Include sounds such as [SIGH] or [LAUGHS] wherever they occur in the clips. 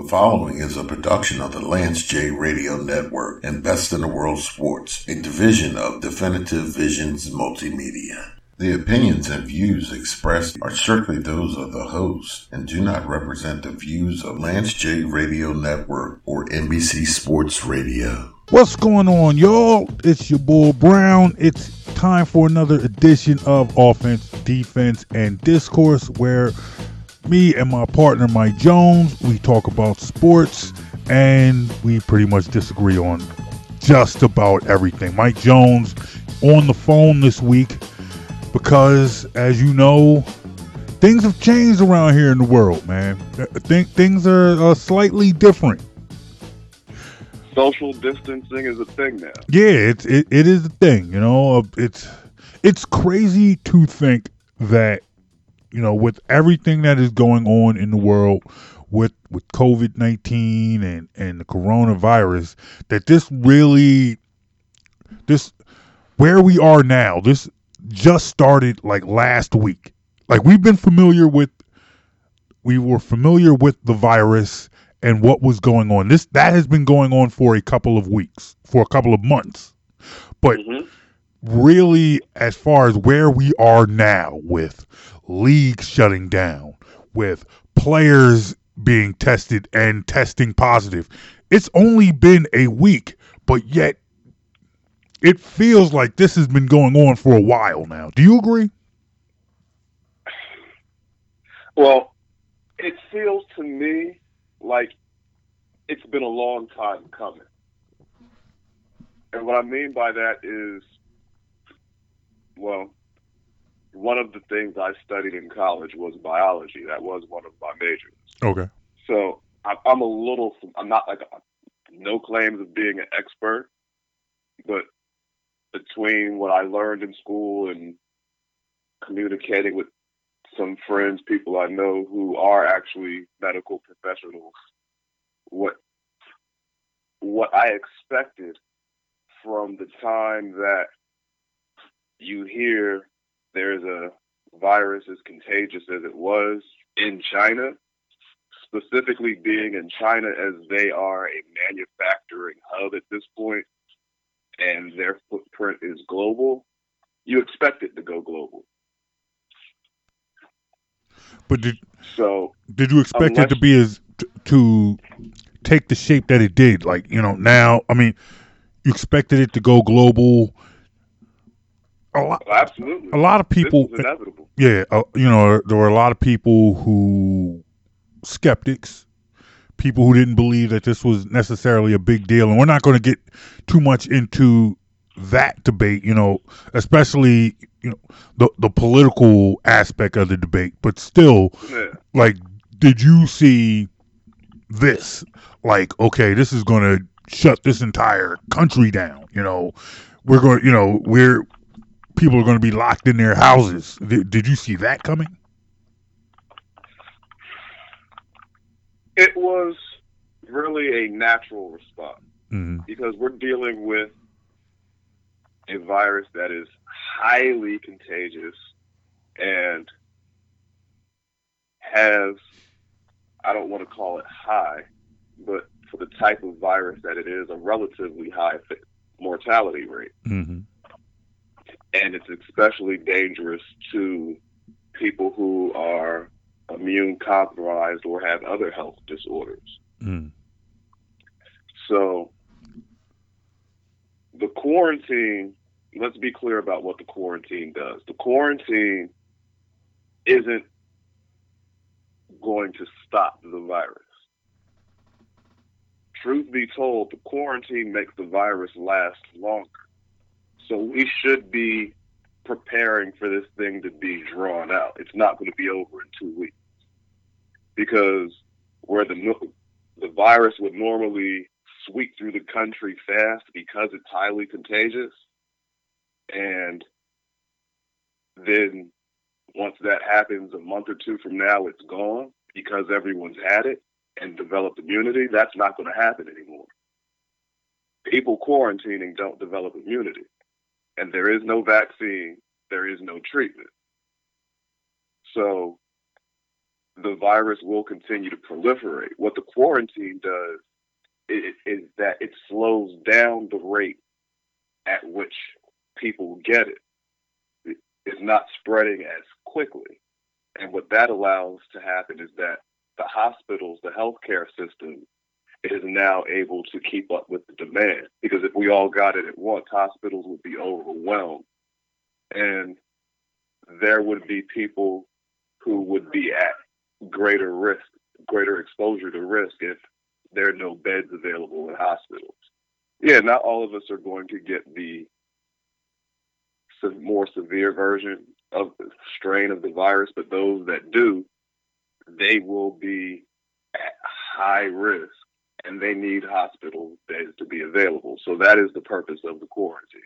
The following is a production of the Lance J Radio Network and Best in the World Sports, a division of Definitive Visions Multimedia. The opinions and views expressed are strictly those of the host and do not represent the views of Lance J Radio Network or NBC Sports Radio. What's going on, y'all? It's your boy Brown. It's time for another edition of Offense, Defense, and Discourse where me and my partner Mike Jones, we talk about sports and we pretty much disagree on just about everything. Mike Jones on the phone this week because, as you know, things have changed around here in the world, man. Think things are, are slightly different. Social distancing is a thing now. Yeah, it's it, it is a thing. You know, uh, it's it's crazy to think that you know, with everything that is going on in the world with with COVID nineteen and and the coronavirus, that this really this where we are now, this just started like last week. Like we've been familiar with we were familiar with the virus and what was going on. This that has been going on for a couple of weeks, for a couple of months. But mm-hmm. Really as far as where we are now with leagues shutting down, with players being tested and testing positive. It's only been a week, but yet it feels like this has been going on for a while now. Do you agree? Well, it feels to me like it's been a long time coming. And what I mean by that is, well, one of the things I studied in college was biology. That was one of my majors. Okay. So I'm a little. I'm not like no claims of being an expert, but between what I learned in school and communicating with some friends, people I know who are actually medical professionals, what what I expected from the time that you hear there's a virus as contagious as it was in China, specifically being in China as they are a manufacturing hub at this point and their footprint is global, you expect it to go global. But did so did you expect unless, it to be as to take the shape that it did? Like you know now, I mean, you expected it to go global a lot, absolutely. A lot of people, yeah, uh, you know, there were a lot of people who skeptics, people who didn't believe that this was necessarily a big deal, and we're not going to get too much into that debate, you know, especially you know the the political aspect of the debate, but still, yeah. like, did you see this? Like, okay, this is going to shut this entire country down. You know, we're going, you know, we're people are going to be locked in their houses. Did, did you see that coming? It was really a natural response mm-hmm. because we're dealing with a virus that is highly contagious and has, I don't want to call it high, but for the type of virus that it is, a relatively high mortality rate. Mm-hmm and it's especially dangerous to people who are immune compromised or have other health disorders. Mm. So the quarantine, let's be clear about what the quarantine does. The quarantine isn't going to stop the virus. Truth be told, the quarantine makes the virus last longer. So we should be preparing for this thing to be drawn out. It's not going to be over in two weeks because where the the virus would normally sweep through the country fast because it's highly contagious, and then once that happens, a month or two from now, it's gone because everyone's had it and developed immunity. That's not going to happen anymore. People quarantining don't develop immunity and there is no vaccine, there is no treatment. So the virus will continue to proliferate. What the quarantine does is, is that it slows down the rate at which people get it. It's not spreading as quickly. And what that allows to happen is that the hospitals, the healthcare system, is now able to keep up with the demand. Because if we all got it at once, hospitals would be overwhelmed. And there would be people who would be at greater risk, greater exposure to risk if there are no beds available in hospitals. Yeah, not all of us are going to get the more severe version of the strain of the virus, but those that do, they will be at high risk and they need hospital beds to be available. So that is the purpose of the quarantine.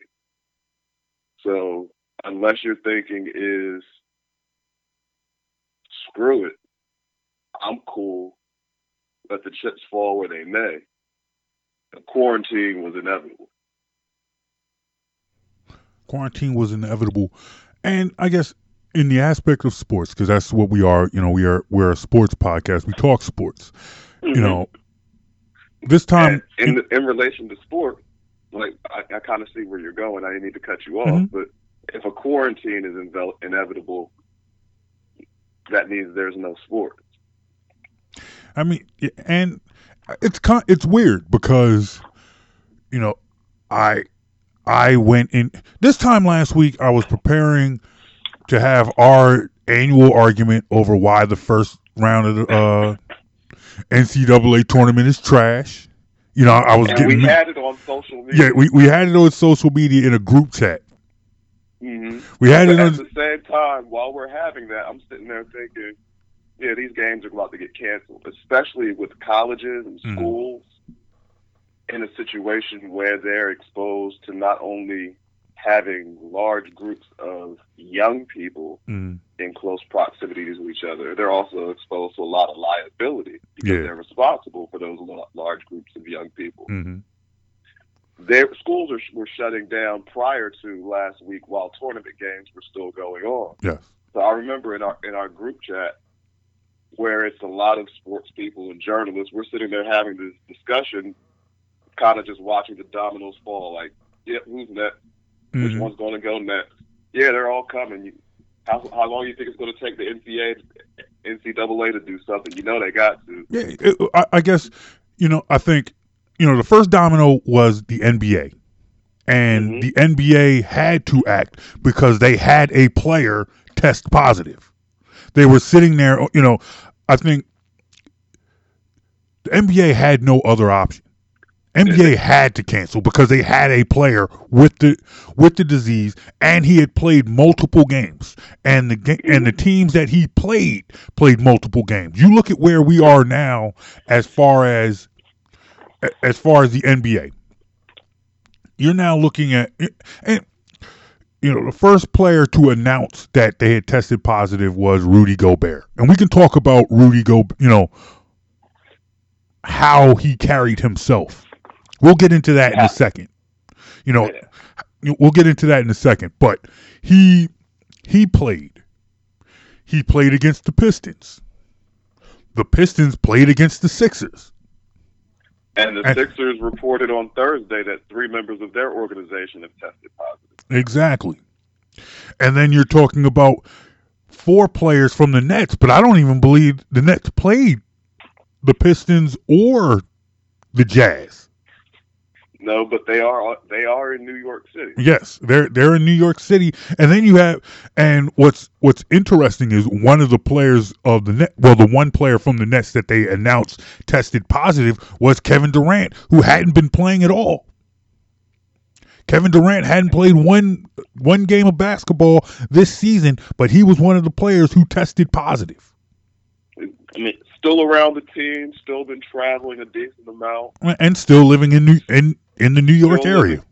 So unless your thinking is screw it, I'm cool, let the chips fall where they may, the quarantine was inevitable. Quarantine was inevitable. And I guess in the aspect of sports, because that's what we are, you know, we are we're a sports podcast. We talk sports. Mm-hmm. You know, this time and in in relation to sport, like I, I kind of see where you're going. I didn't need to cut you off, mm-hmm. but if a quarantine is invel- inevitable, that means there's no sport. I mean, and it's kind, it's weird because you know, I I went in this time last week. I was preparing to have our annual argument over why the first round of the uh, NCAA tournament is trash. You know, I was and getting. We had it on social media. Yeah, we, we had it on social media in a group chat. Mm-hmm. We had but it at the same time while we're having that. I'm sitting there thinking, yeah, these games are about to get canceled, especially with colleges and Mhm. schools in a situation where they're exposed to not only having large groups of young people Mm, in close proximity to each other, they're also exposed to a lot of liability because Yeah. they're responsible for those large groups of young people. hmm Their schools are, were shutting down prior to last week while tournament games were still going on. Yes. So I remember in our in our group chat where it's a lot of sports people and journalists, we're sitting there having this discussion, kind of just watching the dominoes fall. Like, yep, who's next? Which Mhm. one's going to go next? Yeah, they're all coming. You, how how long do you think it's going to take the NCAA NCAA to do something? You know they got to. Yeah, it, I, I guess you know. I think you know the first domino was the NBA, and Mhm. the NBA had to act because they had a player test positive. They were sitting there. You know, I think the NBA had no other option. NBA had to cancel because they had a player with the with the disease, and he had played multiple games, and the ga- and the teams that he played played multiple games. You look at where we are now, as far as as far as the NBA. You're now looking at and you know the first player to announce that they had tested positive was Rudy Gobert, and we can talk about Rudy Go, you know how he carried himself. We'll get into that in a second. You know, we'll get into that in a second. But he he played. He played against the Pistons. The Pistons played against the Sixers. And the And- Sixers reported on Thursday that three members of their organization have tested positive. Exactly. And then you're talking about four players from the Nets, but I don't even believe the Nets played the Pistons or the Jazz. No, but they are they are in New York City. Yes, they're they're in New York City, and then you have, and what's what's interesting is one of the players of the net, well, the one player from the Nets that they announced tested positive was Kevin Durant, who hadn't been playing at all. Kevin Durant hadn't played one one game of basketball this season, but he was one of the players who tested positive, I mean, still around the team, still been traveling a decent amount, and still living in New in in the New York Still living. area.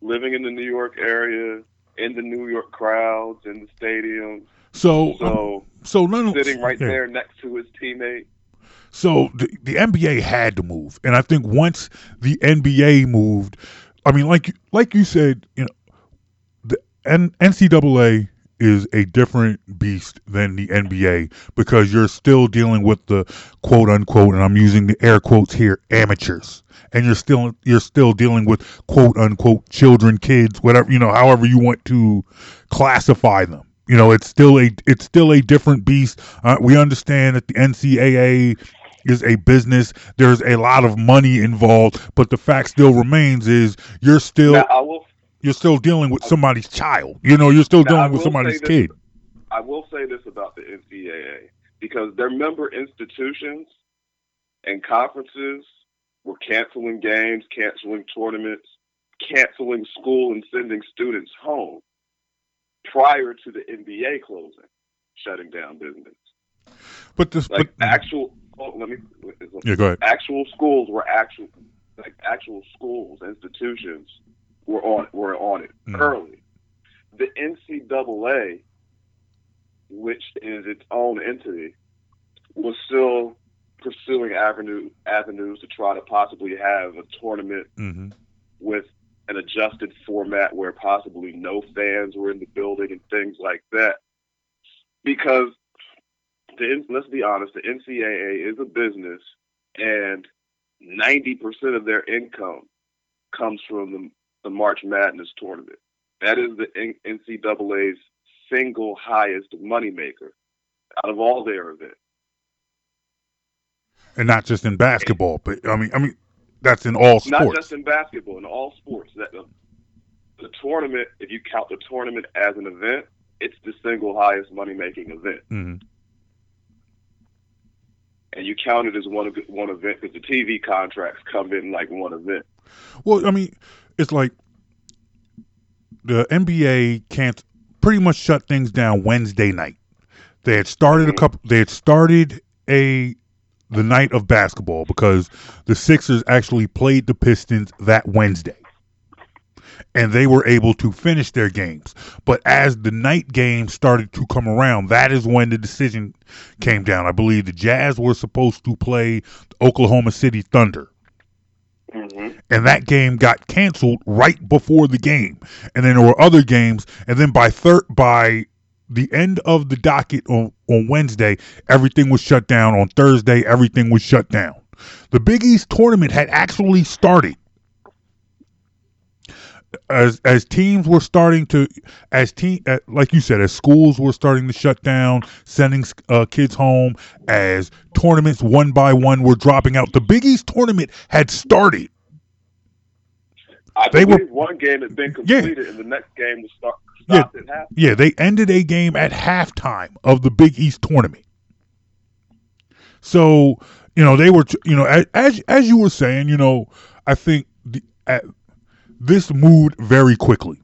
living in the New York area, in the New York crowds, in the stadiums. So, So um, so none of sitting right yeah. there next to his teammate. So the, the NBA had to move, and I think once the NBA moved, I mean, like you- like you said, you know, the N- NCAA is a different beast than the NBA because you're still dealing with the quote unquote, and I'm using the air quotes here, amateurs. And you're still you're still dealing with quote unquote children, kids, whatever you know, however you want to classify them. You know, it's still a it's still a different beast. Uh, we understand that the NCAA is a business. There's a lot of money involved, but the fact still remains is you're still Now, I will you're still dealing with somebody's child. You know, you're still dealing with somebody's this- kid. I will say this about the NCAA because their member institutions and conferences were canceling games, canceling tournaments, canceling school and sending students home prior to the NBA closing, shutting down business. But this, Like but actual, oh, let me. yeah, go ahead. Actual schools were actual, like actual schools, institutions were on were on it Mhm. early. The NCAA, which is its own entity, was still pursuing avenue avenues to try to possibly have a tournament hmm with an adjusted format where possibly no fans were in the building and things like that. Because the, let's be honest, the NCAA is a business, and ninety percent of their income comes from the, the March Madness tournament. That is the NCAA's single highest moneymaker out of all their events. And not just in basketball, but I mean, I mean, that's in all sports. Not just in basketball, in all sports. That the, the tournament, if you count the tournament as an event, it's the single highest money making event, hmm and you count it as one of one event because the TV contracts come in like one event. Well, I mean, it's like the NBA can't pretty much shut things down Wednesday night. They had started a Mhm. couple. They had started a the night of basketball because the Sixers actually played the Pistons that Wednesday, and they were able to finish their games. But as the night games started to come around, that is when the decision came down. I believe the Jazz were supposed to play the Oklahoma City Thunder Mm-hmm. and that game got canceled right before the game. And then there were other games, and then by third by the end of the docket on, on Wednesday, everything was shut down. On Thursday, everything was shut down. The Big East tournament had actually started. As as teams were starting to, as team, uh, like you said, as schools were starting to shut down, sending uh, kids home, as tournaments one by one were dropping out, the Big East tournament had started. I They were- one game had been Yeah. completed, and the next game was start, Yeah. at. Yeah, they ended a game at halftime of the Big East tournament. So, you know, they were, you know, as as, as you were saying, you know, I think the, uh, this moved very quickly,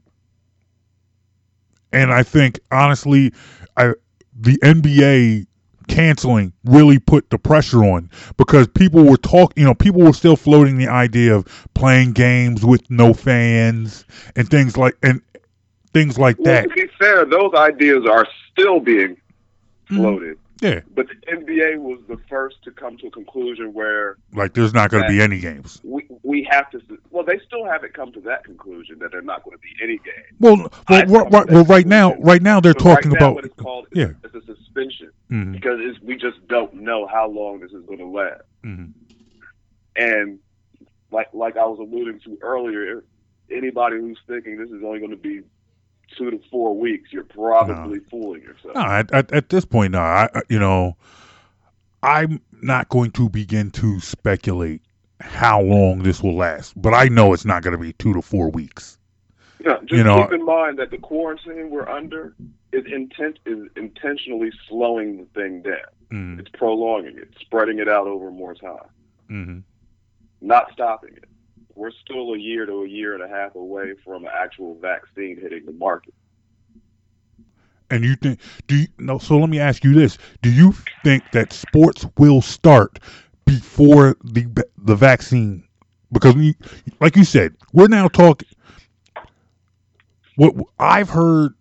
and I think honestly, I the NBA canceling really put the pressure on because people were talking, you know, people were still floating the idea of playing games with no fans and things like and things like Well, that. to be fair, those ideas are still being Mhm. floated. Yeah, But the NBA was the first to come to a conclusion where like there's not going to be any games. we we have to. Well, they still haven't come to that conclusion that they're not going to be any game. Well, well, right, come to right, well, right now, right now they're But talking right now, about. what it's called. yeah. it's a suspension Mhm, because it's, we just don't know how long this is going to last. mhm. And like like I was alluding to earlier, anybody who's thinking this is only going to be two to four weeks, you're probably fooling yourself. No, at, at, at this point, no. I, you know, I'm not going to begin to speculate how long this will last, but I know it's not going to be two to four weeks. Yeah, just You know- keep in mind that the quarantine we're under is intent is intentionally slowing the thing down. Mm, It's prolonging it, spreading it out over more time, hmm not stopping it. We're still a year to a year and a half away from an actual vaccine hitting the market. And you think? Do you no? So let me ask you this: Do you think that sports will start before the the vaccine? Because we, like you said, we're now talking. What I've heard,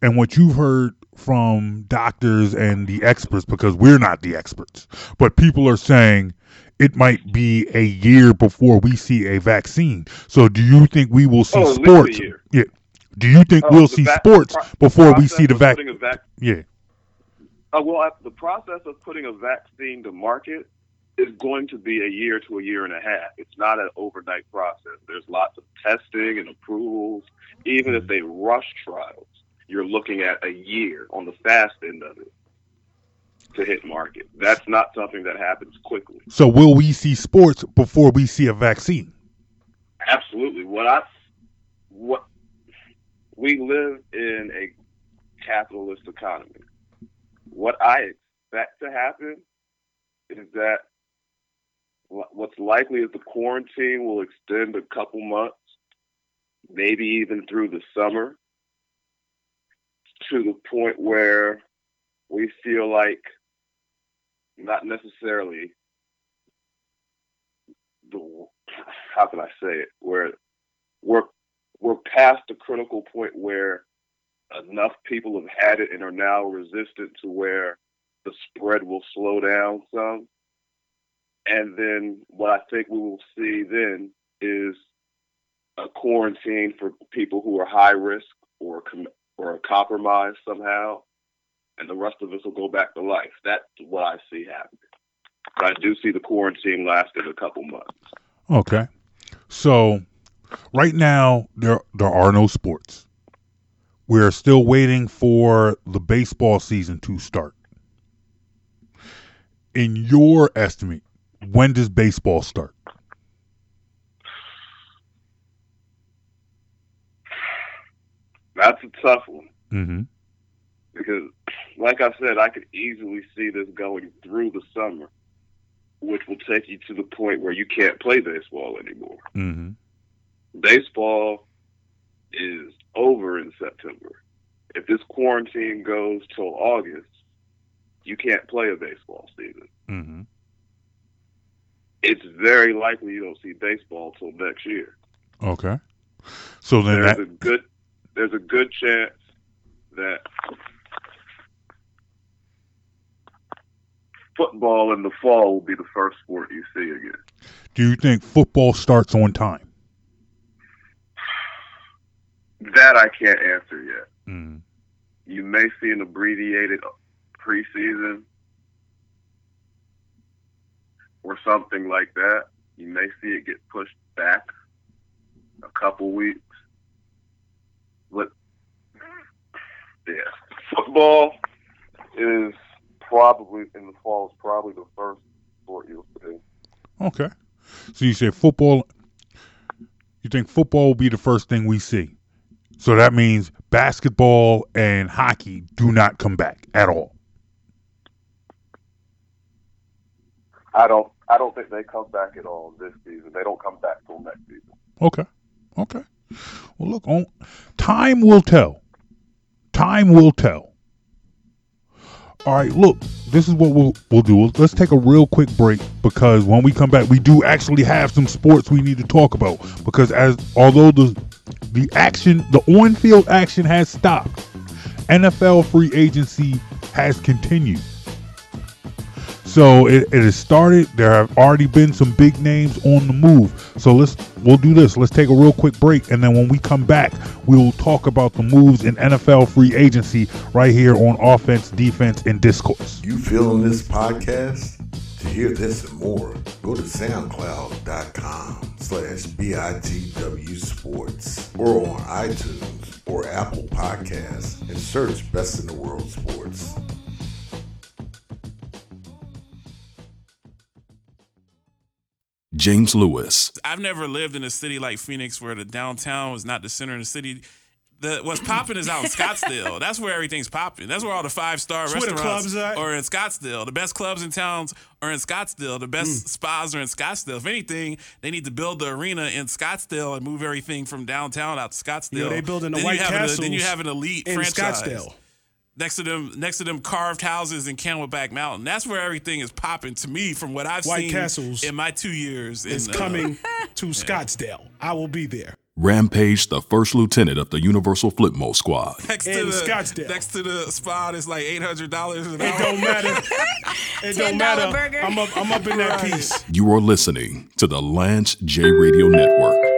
and what you've heard from doctors and the experts, because we're not the experts, but people are saying it might be a year before we see a vaccine. So, do you think we will see Oh, at least a sports? Yeah. Do you think Oh, we'll see vac- sports before we see the of vac? putting Yeah. Uh, well, the process of putting a vaccine to market is going to be a year to a year and a half. It's not an overnight process. There's lots of testing and approvals. Even if they rush trials, you're looking at a year on the fast end of it to hit market. That's not something that happens quickly. So will we see sports before we see a vaccine? Absolutely. What I what we live in a capitalist economy. What I expect to happen is that what's likely is the quarantine will extend a couple months, maybe even through the summer, to the point where we feel like not necessarily the how can I say it where we're we're past the critical point where enough people have had it and are now resistant to where the spread will slow down some. And then what I think we will see then is a quarantine for people who are high risk or com- or compromised somehow, and the rest of us will go back to life. That's what I see happening. But I do see the quarantine lasting a couple months. Okay. So right now there there are no sports. We're still waiting for the baseball season to start. In your estimate, when does baseball start? That's a tough one. Mm-hmm. because, like I said, I could easily see this going through the summer, which will take you to the point where you can't play baseball anymore. Mm-hmm. Baseball is over in September. If this quarantine goes till August, you can't play a baseball season. Mm-hmm. It's very likely you don't see baseball till next year. Okay. So then There's that a good there's a good chance that football in the fall will be the first sport you see again. do you think football starts on time? That I can't answer yet. Mm. You may see an abbreviated preseason or something like that. You may see it get pushed back a couple weeks. But yeah, football is probably in the fall is probably the first sport you'll see. Okay. So you say football. You think football will be the first thing we see? So that means basketball and hockey do not come back at all. I don't I don't think they come back at all this season. They don't come back till next season. Okay. Okay. Well, look, on, time will tell. Time will tell. All right, look, this is what we'll we'll do. Let's take a real quick break because when we come back, we do actually have some sports we need to talk about. Because as although the the action, the on-field action has stopped, NFL free agency has continued. So it, it has started. There have already been some big names on the move. So let's we'll do this. Let's take a real quick break, and then when we come back, we will talk about the moves in NFL free agency right here on offense, defense, and discourse. You feeling this podcast? To hear this and more, go to soundcloud.com slash BITW Sports or on iTunes or Apple Podcasts and search Best in the World Sports. James Lewis, I've never lived in a city like Phoenix where the downtown was not the center of the city. The, what's popping is out in [LAUGHS] Scottsdale. That's where everything's popping. That's where all the five star That's where the restaurants clubs at? are in Scottsdale. The best clubs in towns are in Scottsdale. The best mm. spas are in Scottsdale. If anything, they need to build the arena in Scottsdale and move everything from downtown out to Scottsdale. You know, they building the then White Castle. have then you have an elite in franchise Scottsdale. Next to them next to them carved houses in Camelback Mountain. That's where everything is popping to me from what I've White seen Castles in my two years. It's in, uh, coming [LAUGHS] to Scottsdale. I will be there. Rampage, the first lieutenant of the Universal Flipmo Squad. next in to the Scottsdale. next to the spot is like eight hundred dollars an It don't matter. [LAUGHS] It don't matter. burger. I'm up. I'm up in that piece. You are listening to the Lance J Radio Network.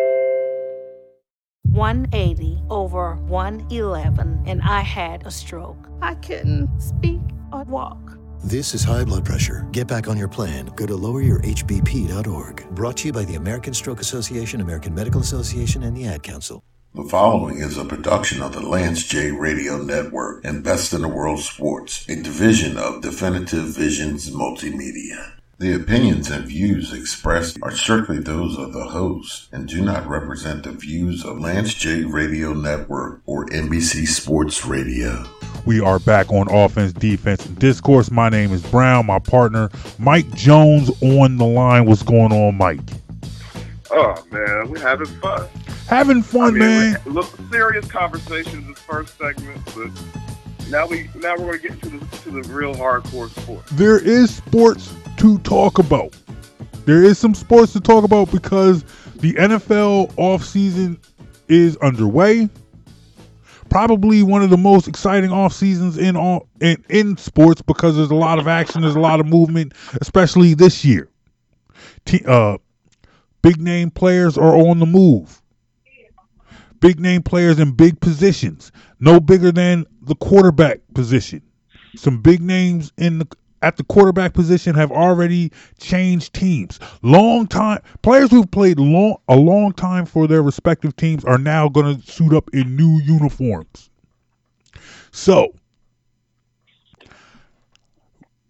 180 over 111 and I had a stroke. I couldn't speak or walk. This is high blood pressure. Get back on your plan. Go to loweryourhbp.org. Brought to you by the American Stroke Association, American Medical Association, and the Ad Council. The following is a production of the Lance J Radio Network and Best in the World Sports, a division of Definitive Visions Multimedia. The opinions and views expressed are strictly those of the host and do not represent the views of Lance J Radio Network or NBC Sports Radio. We are back on offense, defense, and discourse. My name is Brown. My partner, Mike Jones, on the line. What's going on, Mike? Oh man, we're having fun. Having fun, I mean, man. we- Look, serious conversations this first segment, but now we now we're going to get to the to the real hardcore sports. There is sports to talk about. There is some sports to talk about because the NFL offseason is underway. Probably one of the most exciting off seasons in all in, in sports because there's a lot of action, there's a lot of movement, especially this year. Te- uh, big name players are on the move. Big name players in big positions, no bigger than the quarterback position. Some big names in the at the quarterback position have already changed teams. Long time players who've played long a long time for their respective teams are now going to suit up in new uniforms. So,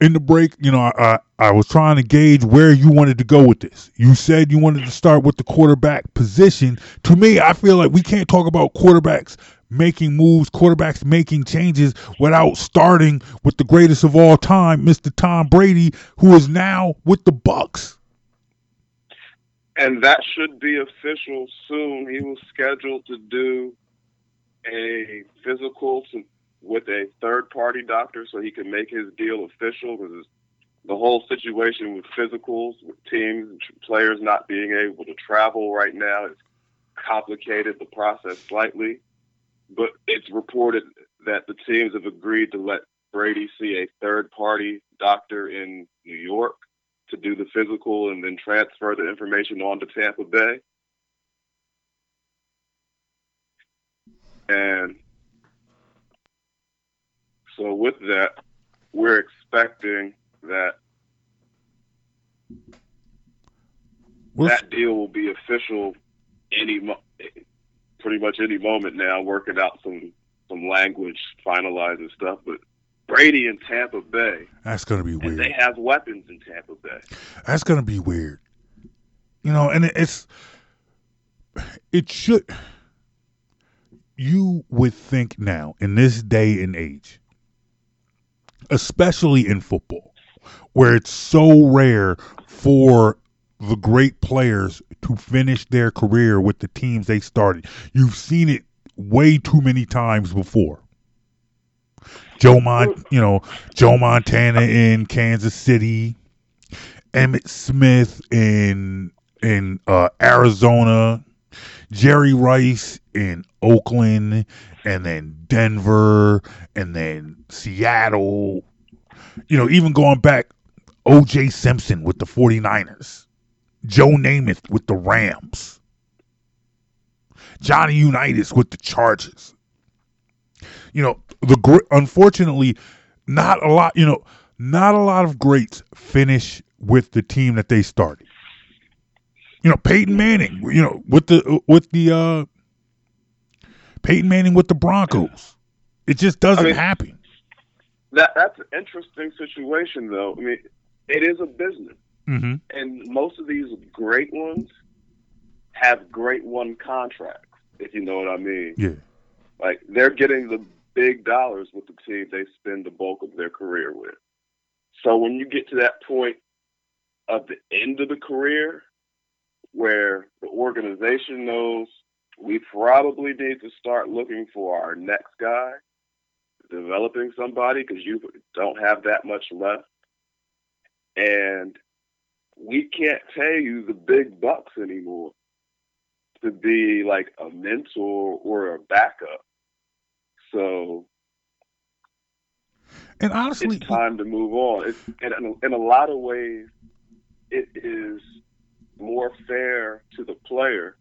in the break, you know, I, I I was trying to gauge where you wanted to go with this. You said you wanted to start with the quarterback position. To me, I feel like we can't talk about quarterbacks making moves, quarterbacks making changes without starting with the greatest of all time, Mr. Tom Brady, who is now with the Bucks. and that should be official soon. He was scheduled to do a physical to, with a third party doctor so he can make his deal official because the whole situation with physicals, with teams, players not being able to travel right now it's complicated the process slightly. But it's reported that the teams have agreed to let Brady see a third party doctor in New York to do the physical and then transfer the information on to Tampa Bay. And so with that, we're expecting that We're- that deal will be official any mo- pretty much any moment now working out some some language finalizing stuff but Brady in Tampa Bay That's going to be weird. they have weapons in Tampa Bay. That's gonna be weird. You know, and it's it should you would think now in this day and age, especially in football, where it's so rare for the great players to finish their career with the teams they started. You've seen it way too many times before. Joe Mon, you know, Joe Montana in Kansas City, Emmitt Smith in in uh, Arizona, Jerry Rice in Oakland, and then Denver, and then Seattle. You know, even going back, O.J. Simpson with the 49ers, Joe Namath with the Rams, Johnny Unitas with the Chargers. You know, the unfortunately, not a lot. You know, not a lot of greats finish with the team that they started. You know, Peyton Manning. You know, with the with the uh Peyton Manning with the Broncos. It just doesn't I mean- happen. That that's an interesting situation though. I mean, it is a business. Hmm and most of these great ones have great one contracts, if you know what I mean. Yeah. Like they're getting the big dollars with the team they spend the bulk of their career with. So when you get to that point of the end of the career where the organization knows we probably need to start looking for our next guy, developing somebody because you don't have that much left. And we can't pay you the big bucks anymore to be like a mentor or a backup. So And honestly, it's time to move on. It's, and in, a lot of ways, it is more fair to the player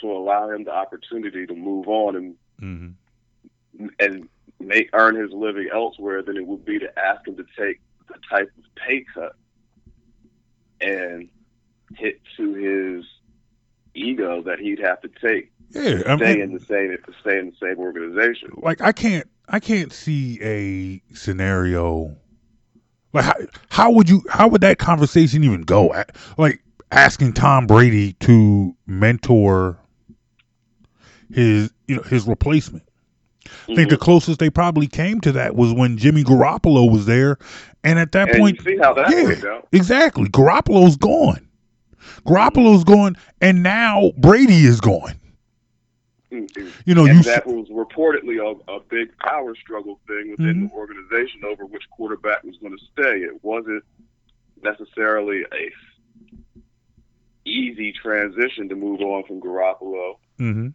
to allow him the opportunity to move on and Mm-hmm. and make earn his living elsewhere than it would be to ask him to take the type of pay cut and hit to his ego that he'd have to take Yeah, I stay in the same to stay in the same organization. like I can't I can't see a scenario like how, how would you how would that conversation even go like asking Tom Brady to mentor his you know his replacement I think the closest they probably came to that was when Jimmy Garoppolo was there and at that And point you see how that yeah, worked out. exactly Garoppolo's gone Garoppolo's gone and now Brady is gone Mm-hmm. you know and you that was reportedly a, a big power struggle thing within Mm-hmm. the organization over which quarterback was going to stay. It wasn't necessarily a easy transition to move on from Garoppolo. hmm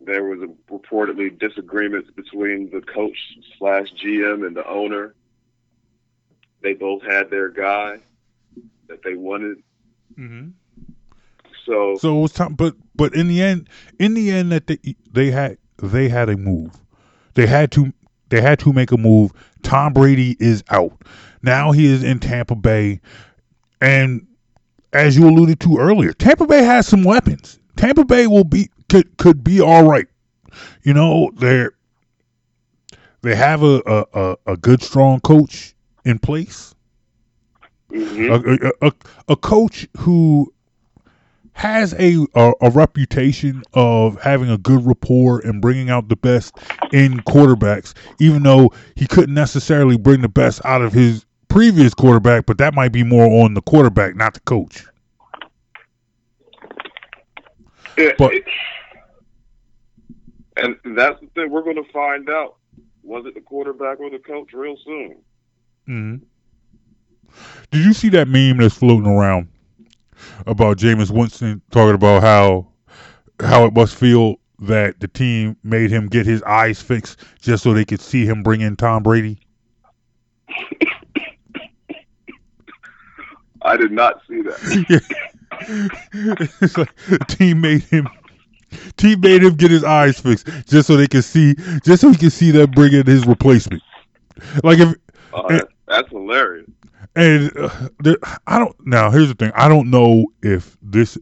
There was a, reportedly disagreements between the coach slash GM and the owner. They both had their guy that they wanted. hmm So, So it was time, but but in the end, in the end, that they they had they had a move. They had to they had to make a move. Tom Brady is out now. He is in Tampa Bay, and as you alluded to earlier, Tampa Bay has some weapons. Tampa Bay will be could could be all right. You know they're they have a a, a, good strong coach in place. mhm. A, a, a, coach who has a, a a reputation of having a good rapport and bringing out the best in quarterbacks, even though he couldn't necessarily bring the best out of his previous quarterback, but that might be more on the quarterback, not the coach. But- and that's the thing. We're going to find out. Was it the quarterback or the coach real soon? hmm Did you see that meme that's floating around about Jameis Winston talking about how how it must feel that the team made him get his eyes fixed just so they could see him bring in Tom Brady? I did not see that. [LAUGHS] it's like the team made him team made him get his eyes fixed just so they could see just so he could see them bring in his replacement. Like if Uh, Eh. that's hilarious. and uh, there, I don't now here's the thing I don't know if this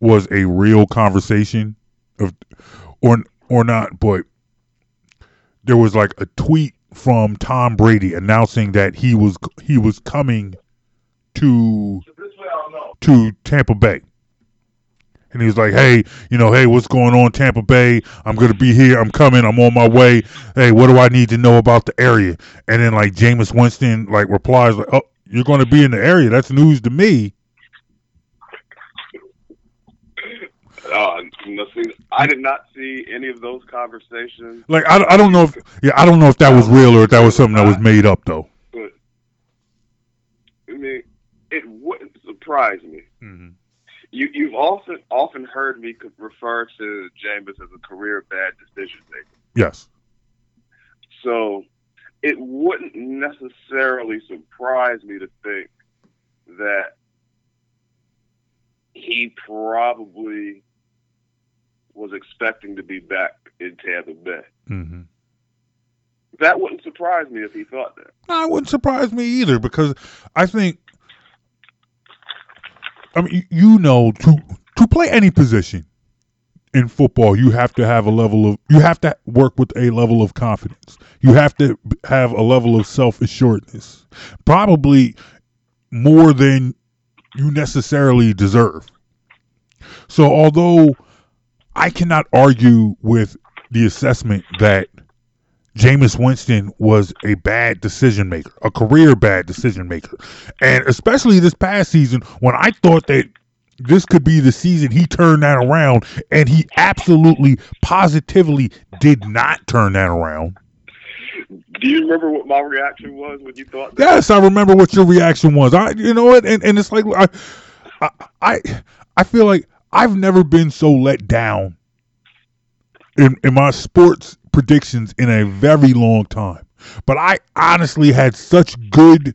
was a real conversation of or or not but there was like a tweet from Tom Brady announcing that he was he was coming to to Tampa Bay. And he was like, "Hey, you know, hey, what's going on, Tampa Bay? I'm gonna be here. I'm coming. I'm on my way. Hey, what do I need to know about the area?" And then like Jameis Winston like replies like, "Oh, you're gonna be in the area. That's news to me." Uh, no, see, I did not see any of those conversations. Like I, I don't know if yeah I don't know if that was real or if that was something that was made up though. But I mean, it wouldn't surprise me. Mm-hmm. You, you've often often heard me refer to Jameis as a career bad decision maker. Yes. So it wouldn't necessarily surprise me to think that he probably was expecting to be back in Tampa Bay. Mm-hmm. That wouldn't surprise me if he thought that. No, it wouldn't surprise me either because I think, I mean, you know, to to play any position in football, you have to have a level of you have to work with a level of confidence. You have to have a level of self assuredness, probably more than you necessarily deserve. So, although I cannot argue with the assessment that Jameis Winston was a bad decision maker, a career bad decision maker. And especially this past season when I thought that this could be the season he turned that around and he absolutely positively did not turn that around. Do you remember what my reaction was when you thought that? Yes, I remember what your reaction was. I you know what and, and it's like I, I I I feel like I've never been so let down in, in my sports predictions in a very long time. But I honestly had such good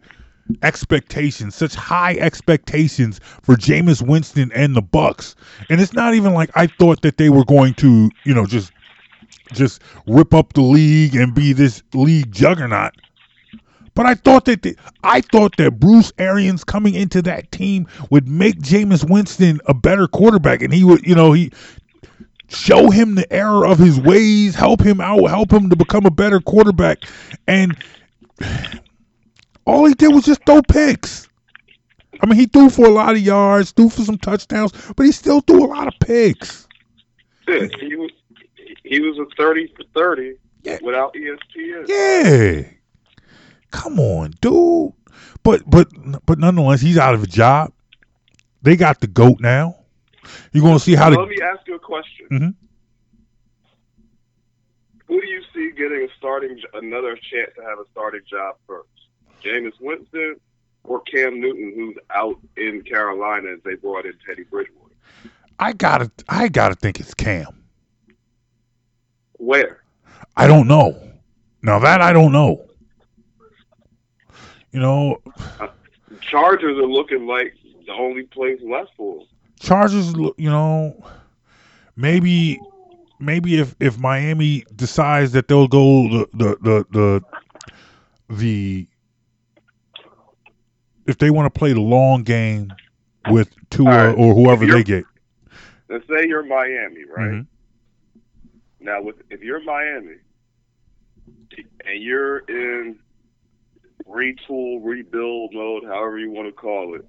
expectations, such high expectations for Jameis Winston and the Bucks. And it's not even like I thought that they were going to, you know, just just rip up the league and be this league juggernaut. But I thought that the, I thought that Bruce Arians coming into that team would make Jameis Winston a better quarterback, and he would, you know, he show him the error of his ways, help him out, help him to become a better quarterback, and all he did was just throw picks. I mean, he threw for a lot of yards, threw for some touchdowns, but he still threw a lot of picks. Yeah, he was he was a thirty for thirty Yeah. without ESPN. Yeah. Come on, dude. But but but nonetheless, he's out of a job. They got the goat now. You're gonna see how to. Let me ask you a question. Mhm. Who do you see getting a starting another chance to have a starting job first? Jameis Winston or Cam Newton, who's out in Carolina as they brought in Teddy Bridgewater? I gotta I gotta think it's Cam. Where? I don't know. Now that I don't know. You know, Chargers are looking like the only place left for them. Chargers, you know, maybe maybe if if Miami decides that they'll go the the the the, the if they want to play the long game with Tua right. or whoever they get. Let's say you're Miami, right? Mhm. Now, with if you're Miami and you're in retool, rebuild mode, however you want to call it,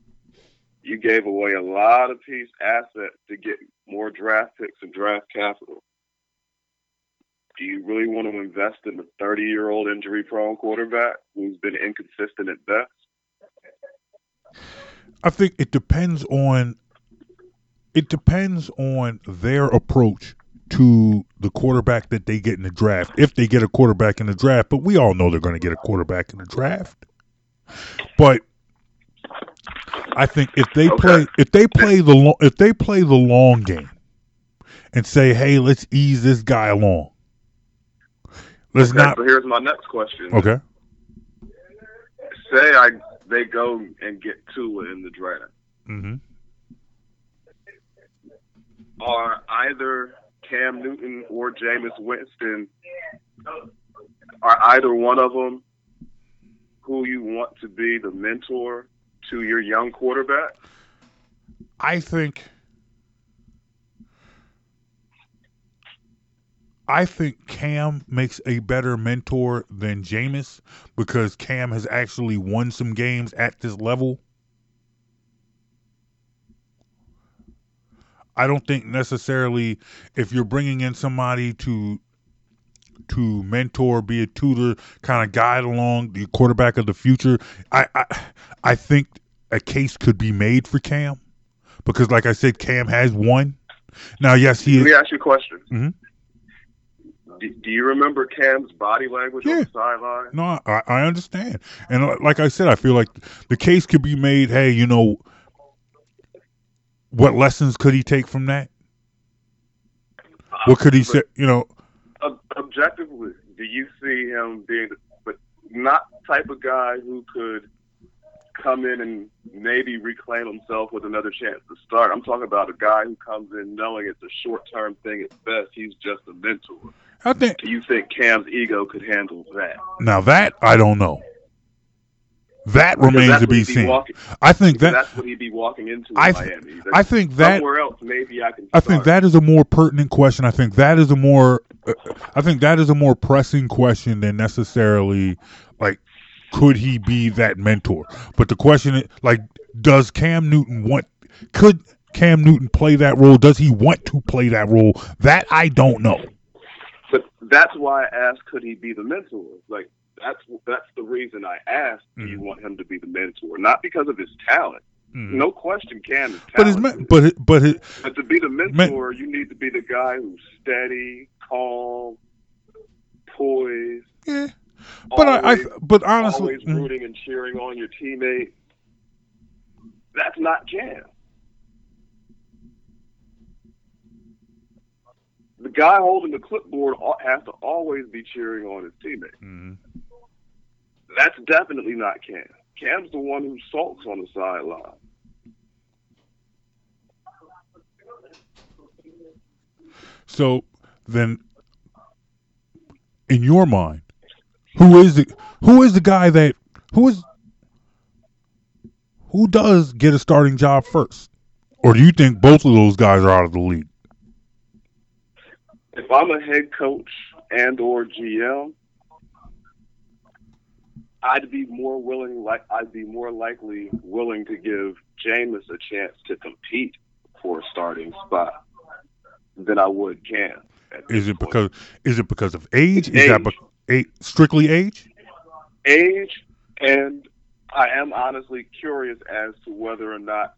you gave away a lot of piece assets to get more draft picks and draft capital. Do you really want to invest in a 30 year old injury prone quarterback who's been inconsistent at best? I think it depends on it depends on their approach to the quarterback that they get in the draft. If they get a quarterback in the draft, but we all know they're going to get a quarterback in the draft. But I think if they Okay. play if they play the lo- if they play the long game and say, "Hey, let's ease this guy along." Let's Okay, not so here's my next question. Okay. Say I they go and get Tua in the draft. Mhm. are either Cam Newton or Jameis Winston are either one of them who you want to be the mentor to your young quarterback? I think I think Cam makes a better mentor than Jameis because Cam has actually won some games at this level. I don't think necessarily if you're bringing in somebody to to mentor, be a tutor, kind of guide along the quarterback of the future. I I, I think a case could be made for Cam because, like I said, Cam has won. Now, yes, he Let me is. ask you a question. Mhm. Do, do you remember Cam's body language on the sideline? No, I, I understand, and uh, like I said, I feel like the case could be made. Hey, you know, what lessons could he take from that? What could he say? You know, objectively, do you see him being, but not type of guy who could come in and maybe reclaim himself with another chance to start? I'm talking about a guy who comes in knowing it's a short term thing at best. He's just a mentor. I think Do you think Cam's ego could handle that? now that I don't know. That Because remains to be seen. walking- I think that that's what he'd be walking into in I th- Miami. I think that somewhere else maybe I can. I think that is a more pertinent question. I think that is a more uh, I think that is a more pressing question than necessarily like could he be that mentor? But the question is like does Cam Newton want could Cam Newton play that role? Does he want to play that role? That I don't know. But that's why I asked, could he be the mentor? Like that's that's the reason I asked. Do you Mhm. want him to be the mentor? Not because of his talent. Mhm. No question, Cam is But his but but it, But to be the mentor, you need to be the guy who's steady, calm, poised. yeah. But I, I but honestly always mm, rooting and cheering on your teammate. That's not Cam. The guy holding the clipboard has to always be cheering on his teammate. mhm. That's definitely not Cam. Cam's the one who sulks on the sideline. So then, in your mind, who is the who is the guy that who is who does get a starting job first, or do you think both of those guys are out of the league? If I'm a head coach and or GM, I'd be more willing, like I'd be more likely willing to give Jameis a chance to compete for a starting spot than I would Cam. Is it point. because is it because of age? It's Is that age. be- a, strictly age? age, and I am honestly curious as to whether or not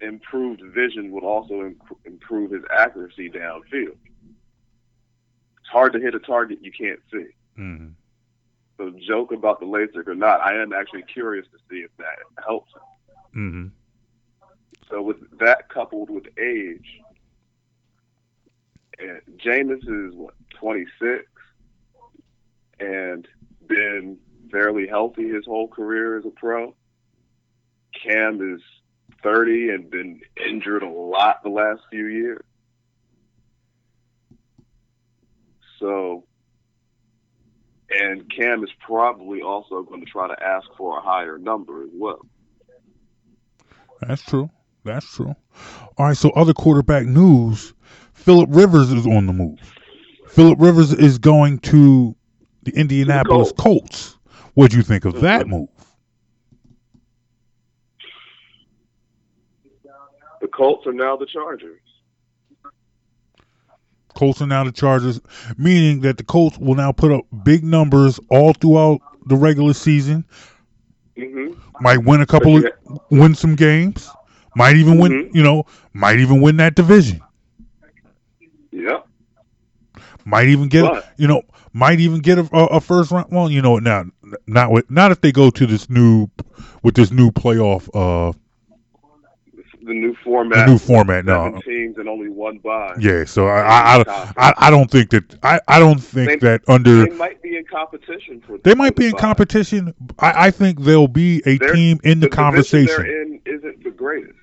improved vision would also im- improve his accuracy downfield. It's hard to hit a target you can't see. Mm-hmm. So joke about the LASIK or not, I am actually curious to see if that helps. him. Mm-hmm. So with that coupled with age, Jameis is what 26 and been fairly healthy his whole career as a pro. Cam is 30 and been injured a lot the last few years. So, and Cam is probably also going to try to ask for a higher number as well. That's true. That's true. All right. So other quarterback news: Philip Rivers is on the move. Philip Rivers is going to the Indianapolis Colts. What do you think of that move? The Colts are now the Chargers. Colts are now the Chargers, meaning that the Colts will now put up big numbers all throughout the regular season. hmm Might win a couple of, win some games. Might even win, you know, might even win that division. Yep. Might even get, But- you know, might even get a, a, first round. Well, you know what? Now, not with, not if they go to this new, with this new playoff, uh, The new format. the new format. No, teams and only one bye. yeah. So I, I, I, I, don't think that I, I don't think They- that under They might be in competition for. they might be in bye. competition. I, I think they'll be a They're- team in the, division conversation. They're in isn't the greatest.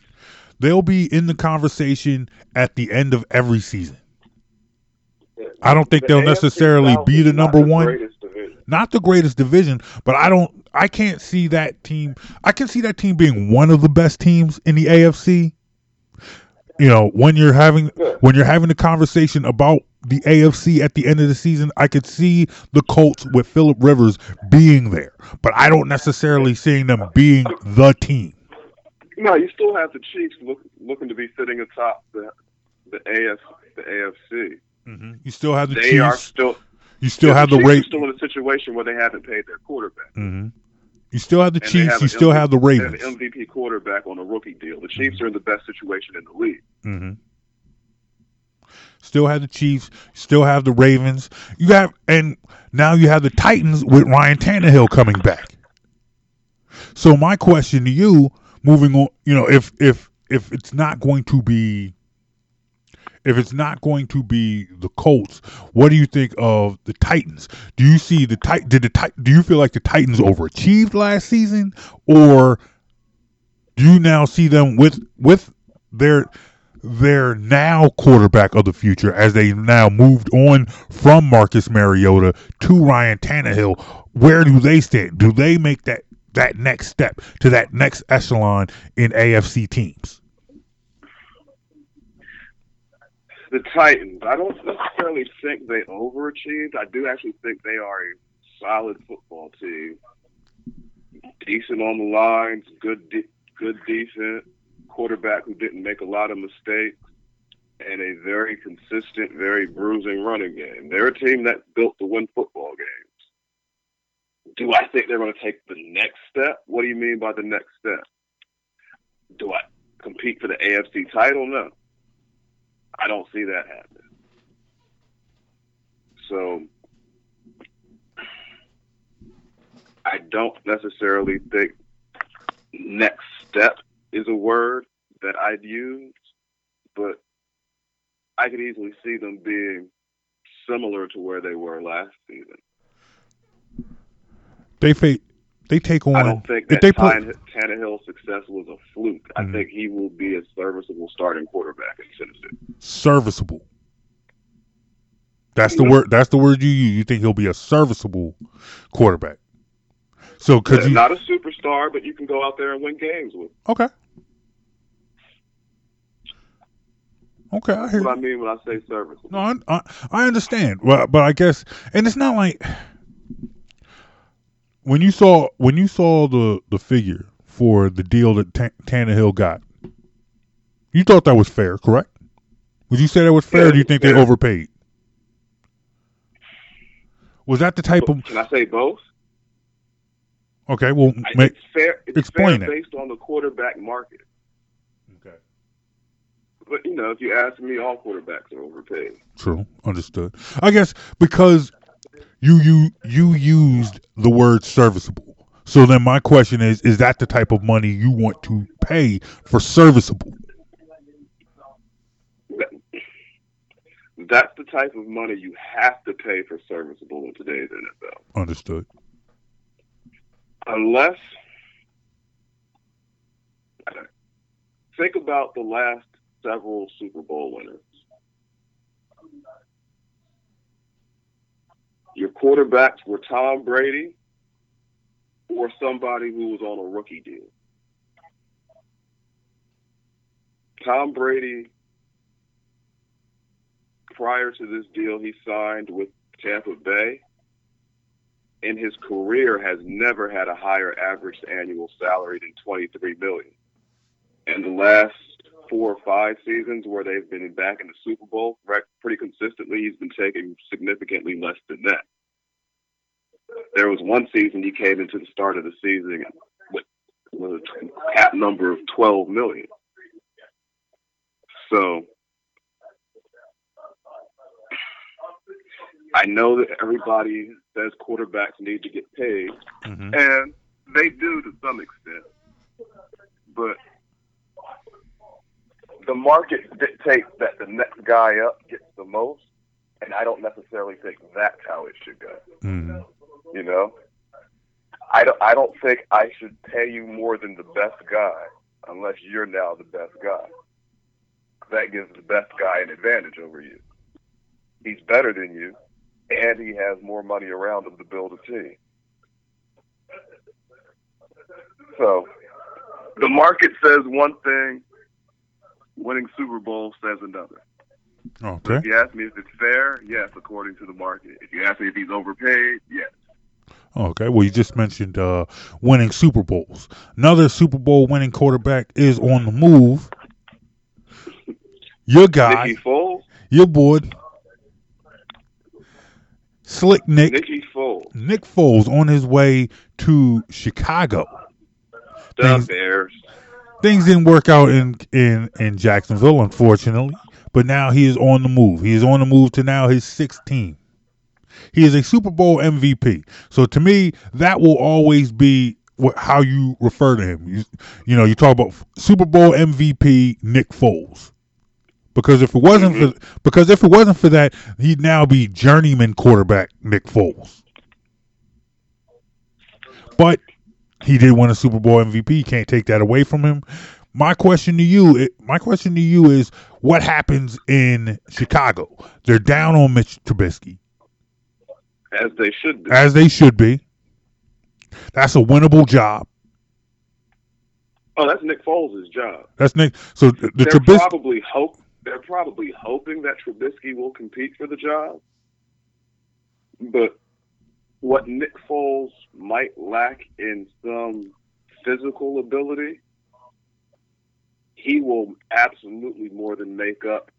They'll be in the conversation at the end of every season. I don't think The they'll AFC necessarily South be the number one. Not the greatest division, but I don't. I can't see that team. I can see that team being one of the best teams in the AFC. You know, when you're having when you're having the conversation about the AFC at the end of the season, I could see the Colts with Philip Rivers being there, but I don't necessarily seeing them being the team. No, you still have the Chiefs look, looking to be sitting atop the the AF the AFC. You still have the They are Chiefs. still. You still yeah, have the Chiefs are. Still in a situation where they haven't paid their quarterback. hmm You still have the And Chiefs. have You still MVP have the They have Ravens. an MVP quarterback on a rookie deal. The Chiefs are in the best situation in the league. hmm Still have the Chiefs. Still have the Ravens. You have, and now you have the Titans with Ryan Tannehill coming back. So my question to you, moving on, you know, if if if it's not going to be, if it's not going to be the Colts, what do you think of the Titans? Do you see the tit? Did the tit? Do you feel like the Titans overachieved last season, or do you now see them with with their their now quarterback of the future as they now moved on from Marcus Mariota to Ryan Tannehill? Where do they stand? Do they make that that next step to that next echelon in AFC teams? The Titans. I don't necessarily think they overachieved. I do actually think they are a solid football team. Decent on the lines, good de- good defense, quarterback who didn't make a lot of mistakes, and a very consistent, very bruising running game. They're a team that built to win football games. Do I think they're going to take the next step? What do you mean by the next step? Do I compete for the AFC title? No. I don't see that happening. So I don't necessarily think next step is a word that I'd use, but I could easily see them being similar to where they were last season. They face they take on I don't think that they Tannehill's success was a fluke. I Mhm. think he will be a serviceable starting quarterback in Tennessee. serviceable. That's the word. That's the word you use. You think he'll be a serviceable quarterback. So could Yeah, you? Not a superstar, but you can go out there and win games with. Okay. Okay, I That's hear. what I mean when I say serviceable. No, I, I, I understand. Well, but I guess, and it's not like when you saw when you saw the the figure for the deal that Ta- Tannehill got, you thought that was fair, correct? Would you say that was fair? Yeah, or do you think they overpaid? Was that the type of Can I say both? okay? Well, I, ma- it's fair. It's explain fair it. based on the quarterback market. okay, But you know, if you ask me, all quarterbacks are overpaid. true, understood. I guess because you you you used the word serviceable. So then my question is: Is that the type of money you want to pay for serviceable? That's the type of money you have to pay for serviceable in today's NFL. Understood. Unless, think about the last several Super Bowl winners. Your quarterbacks were Tom Brady or somebody who was on a rookie deal. Tom Brady, prior to this deal he signed with Tampa Bay, in his career has never had a higher average annual salary than 23 million. And the last four or five seasons where they've been back in the Super Bowl, right, pretty consistently, he's been taking significantly less than that. There was one season he came into the start of the season with, with a cap number of 12 million. So I know that everybody says quarterbacks need to get paid, Mhm. and they do to some extent. But the market dictates that the next guy up gets the most, and I don't necessarily think that's how it should go. Mhm. You know, I don't. I don't think I should pay you more than the best guy unless you're now the best guy. That gives the best guy an advantage over you. He's better than you, and he has more money around him to build a team. So, the market says one thing, winning Super Bowl says another. Okay. If you ask me if it's fair, yes, according to the market. If you ask me if he's overpaid, yes. Okay. Well, you just mentioned uh, winning Super Bowls. Another Super Bowl winning quarterback is on the move. Your guy, Nicky Foles, your boy, Slick Nick, Nicky Foles, Nick Foles on his way to Chicago. the Things- Bears. Things didn't work out in, in, in Jacksonville, unfortunately, but now he is on the move. He is on the move to now his sixth team. He is a Super Bowl MVP. So to me, that will always be what how you refer to him. You, you know, you talk about Super Bowl MVP Nick Foles. Because if it wasn't for because if it wasn't for that, he'd now be journeyman quarterback Nick Foles. But he did win a Super Bowl MVP. Can't take that away from him. My question to you, it- my question to you is, what happens in Chicago? They're down on Mitch Trubisky, as they should be. as they should be. That's a winnable job. Oh, that's Nick Foles' job. That's Nick. So the they're Trubisky. probably hope they're probably hoping that Trubisky will compete for the job. But what Nick Foles might lack in some physical ability, he will absolutely more than make up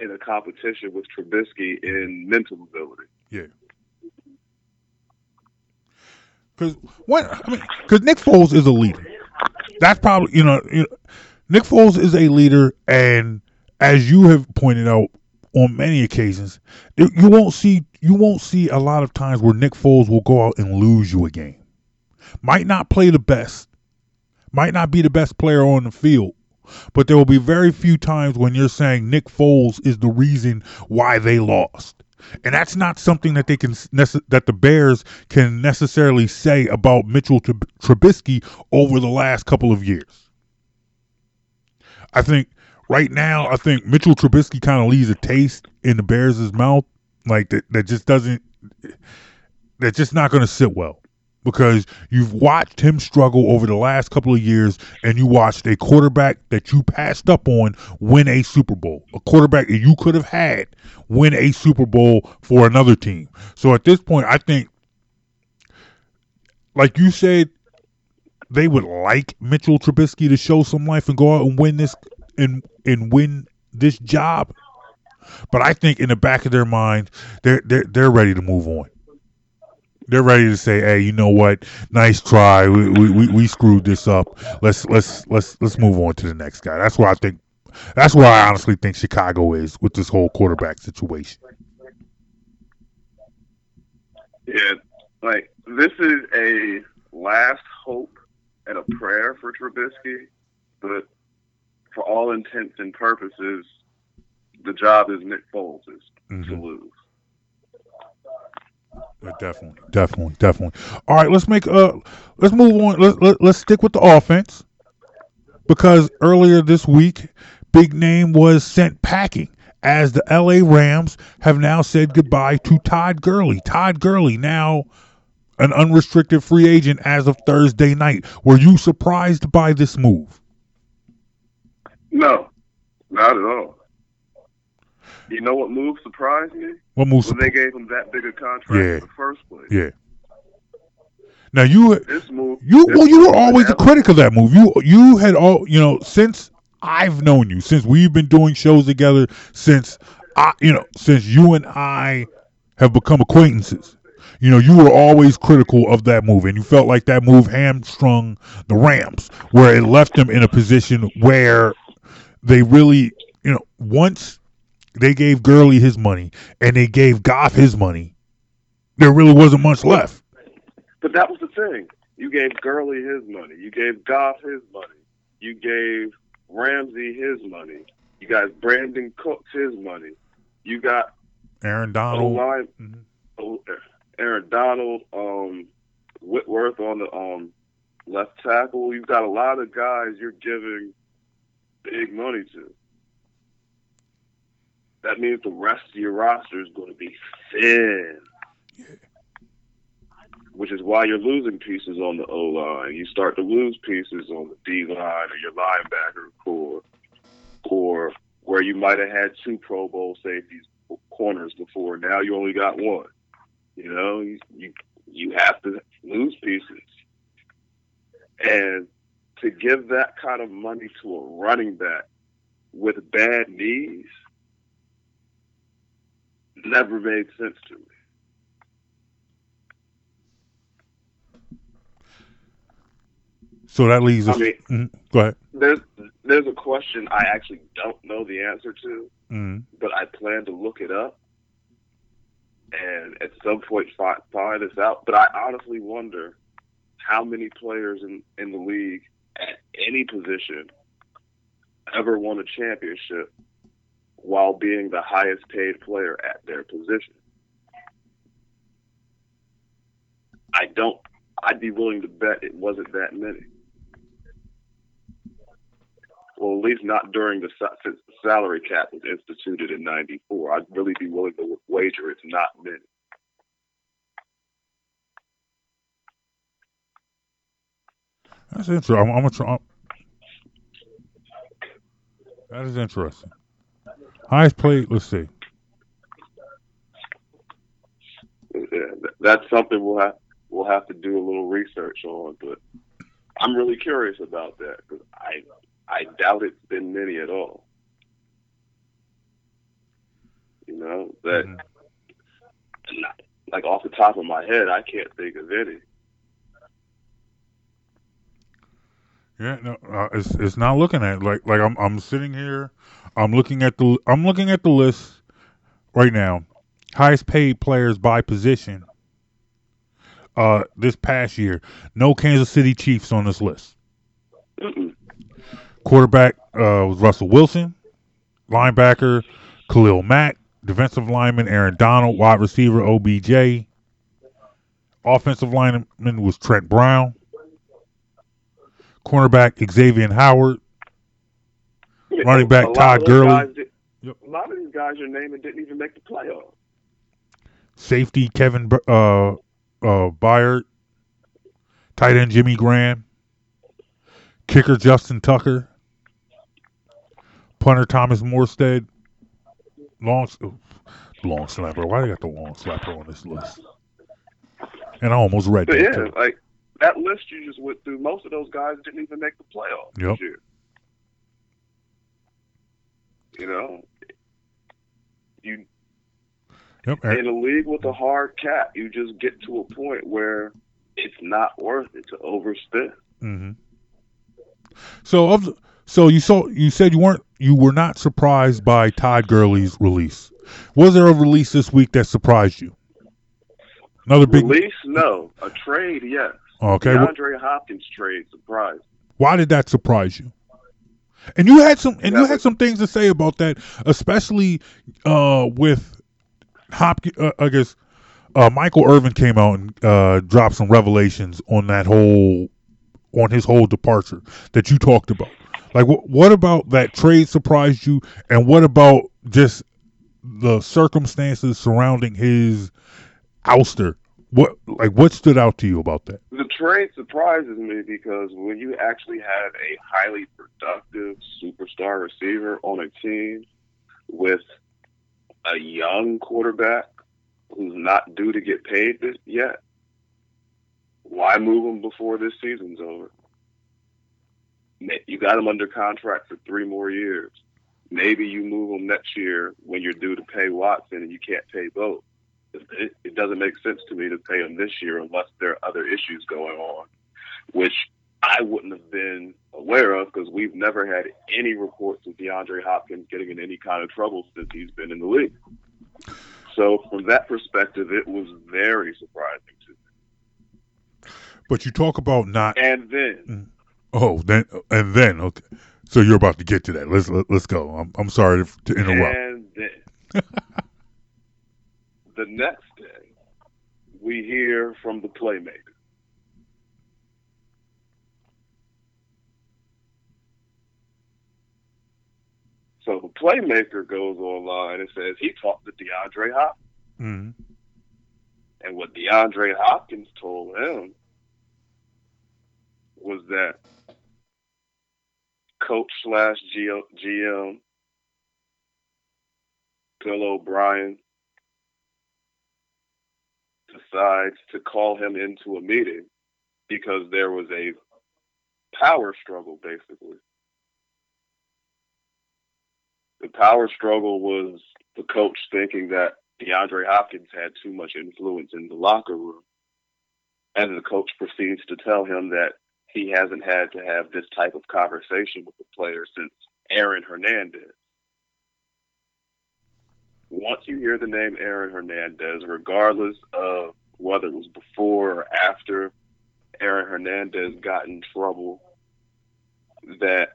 in a competition with Trubisky in mental ability. Yeah. Because what I mean, because Nick Foles is a leader. That's probably you know, you know, Nick Foles is a leader, and as you have pointed out on many occasions, you won't see you won't see a lot of times where Nick Foles will go out and lose you a game. Might not play the best, might not be the best player on the field, but there will be very few times when you're saying Nick Foles is the reason why they lost. And that's not something that they can that the Bears can necessarily say about Mitchell Trub- Trubisky over the last couple of years. I think right now, I think Mitchell Trubisky kind of leaves a taste in the Bears' mouth, like that. That just doesn't. That's just not going to sit well because you've watched him struggle over the last couple of years, and you watched a quarterback that you passed up on win a Super Bowl, a quarterback that you could have had win a Super Bowl for another team. So at this point, I think, like you said, they would like Mitchell Trubisky to show some life and go out and win this and and win this job. But I think in the back of their mind, they're they're they're ready to move on. They're ready to say, "Hey, you know what? Nice try. We we, we, we screwed this up. Let's let's let's let's move on to the next guy." That's where I think. That's where I honestly think Chicago is with this whole quarterback situation. Yeah, like this is a last hope and a prayer for Trubisky, but for all intents and purposes, the job is Nick Foles' is to Mhm. lose. Yeah, definitely, definitely, definitely. All right, let's make uh, let's move on. Let, let, let's stick with the offense because earlier this week, big name was sent packing as the L.A. Rams have now said goodbye to Todd Gurley. Todd Gurley now an unrestricted free agent as of Thursday night. Were you surprised by this move? No, not at all. You know what move surprised me? What move? When they gave him that big a contract Yeah. in the first place. Yeah. Now you This move. You this well, you were always a critic of that move. You you had all you know since I've known you, since we've been doing shows together, since I you know since you and I have become acquaintances. You know, you were always critical of that move, and you felt like that move hamstrung the Rams, where it left them in a position where they really, you know, once they gave Gurley his money and they gave Goff his money, there really wasn't much left. But that was the thing. You gave Gurley his money. You gave Goff his money. You gave Ramsey his money. You got Brandin Cooks his money. You got Aaron Donald. line, Mhm. O- Aaron Donald, um, Whitworth on the um left tackle. You've got a lot of guys you're giving big money to. That means the rest of your roster is going to be thin. Which is why you're losing pieces on the O line. You start to lose pieces on the D line or your linebacker corps, or where you might have had two Pro Bowl safeties corners before. Now you only got one. You know, you you, you have to lose pieces, and to give that kind of money to a running back with bad knees never made sense to me. So that leaves I us. mean- Mhm. Go ahead. There's there's a question I actually don't know the answer to, Mhm. but I plan to look it up and at some point fi- find this out. But I honestly wonder how many players in, in the league at any position ever won a championship while being the highest paid player at their position. I don't. I'd be willing to bet it wasn't that many. Well, at least not during the since salary cap was instituted in '94. I'd really be willing to wager it's not many. That's interesting. I'm, I'm gonna try. That is interesting. Highest played. Let's see. Yeah, that's something we'll have we'll have to do a little research on. But I'm really curious about that because I I doubt it's been many at all. You know that Mhm. not- like off the top of my head, I can't think of any. Yeah, no, uh, it's it's not looking at like like I'm I'm sitting here, I'm looking at the I'm looking at the list right now. Highest paid players by position. Uh, this past year, no Kansas City Chiefs on this list. Mm-mm. Quarterback uh, was Russell Wilson. Linebacker Khalil Mack. defensive lineman Aaron Donald, wide receiver OBJ. Offensive lineman was Trent Brown. Cornerback Xavier Howard. Running back Todd Gurley. did- Yep. A lot of these guys you're naming didn't even make the playoffs. Safety Kevin uh, uh, Byard. Tight end Jimmy Graham. Kicker Justin Tucker. Punter Thomas Morstead. Long, long snapper. Why do they got the long slapper on this list? And I almost read But that yeah, too. like that list you just went through, most of those guys didn't even make the playoffs Yep. this year. You know, you Yep. in a league with a hard cap, you just get to a point where it's not worth it to overspend. hmm So of the, so you saw you said you weren't you were not surprised by Todd Gurley's release. Was there a release this week that surprised you? Another big Release, no. A trade, yes. Okay, DeAndre Hopkins trade, surprise. Why did that surprise you? And you had some and you had some things to say about that, especially uh, with Hopkins. Uh, I guess uh, Michael Irvin came out and uh, dropped some revelations on that whole on his whole departure that you talked about. Like, wh- what about that trade surprised you, and what about just the circumstances surrounding his ouster? What like what stood out to you about that? The trade surprises me because when you actually have a highly productive superstar receiver on a team with a young quarterback who's not due to get paid yet, why move him before this season's over? You got him under contract for three more years. Maybe you move him next year when you're due to pay Watson and you can't pay both. It, it doesn't make sense to me to pay him this year unless there are other issues going on, which I wouldn't have been aware of because we've never had any reports of DeAndre Hopkins getting in any kind of trouble since he's been in the league. So from that perspective, it was very surprising to me. But you talk about not And then mm. Oh, then and then okay. So you're about to get to that. Let's let, let's go. I'm I'm sorry to, to interrupt. And then [LAUGHS] the next day, we hear from the playmaker. So the playmaker goes online and says he talked to DeAndre Hopkins. Mhm. And what DeAndre Hopkins told him was that coach slash GM Bill O'Brien decides to call him into a meeting because there was a power struggle, basically. The power struggle was the coach thinking that DeAndre Hopkins had too much influence in the locker room. And the coach proceeds to tell him that he hasn't had to have this type of conversation with the player since Aaron Hernandez. Once you hear the name Aaron Hernandez, regardless of whether it was before or after Aaron Hernandez got in trouble, that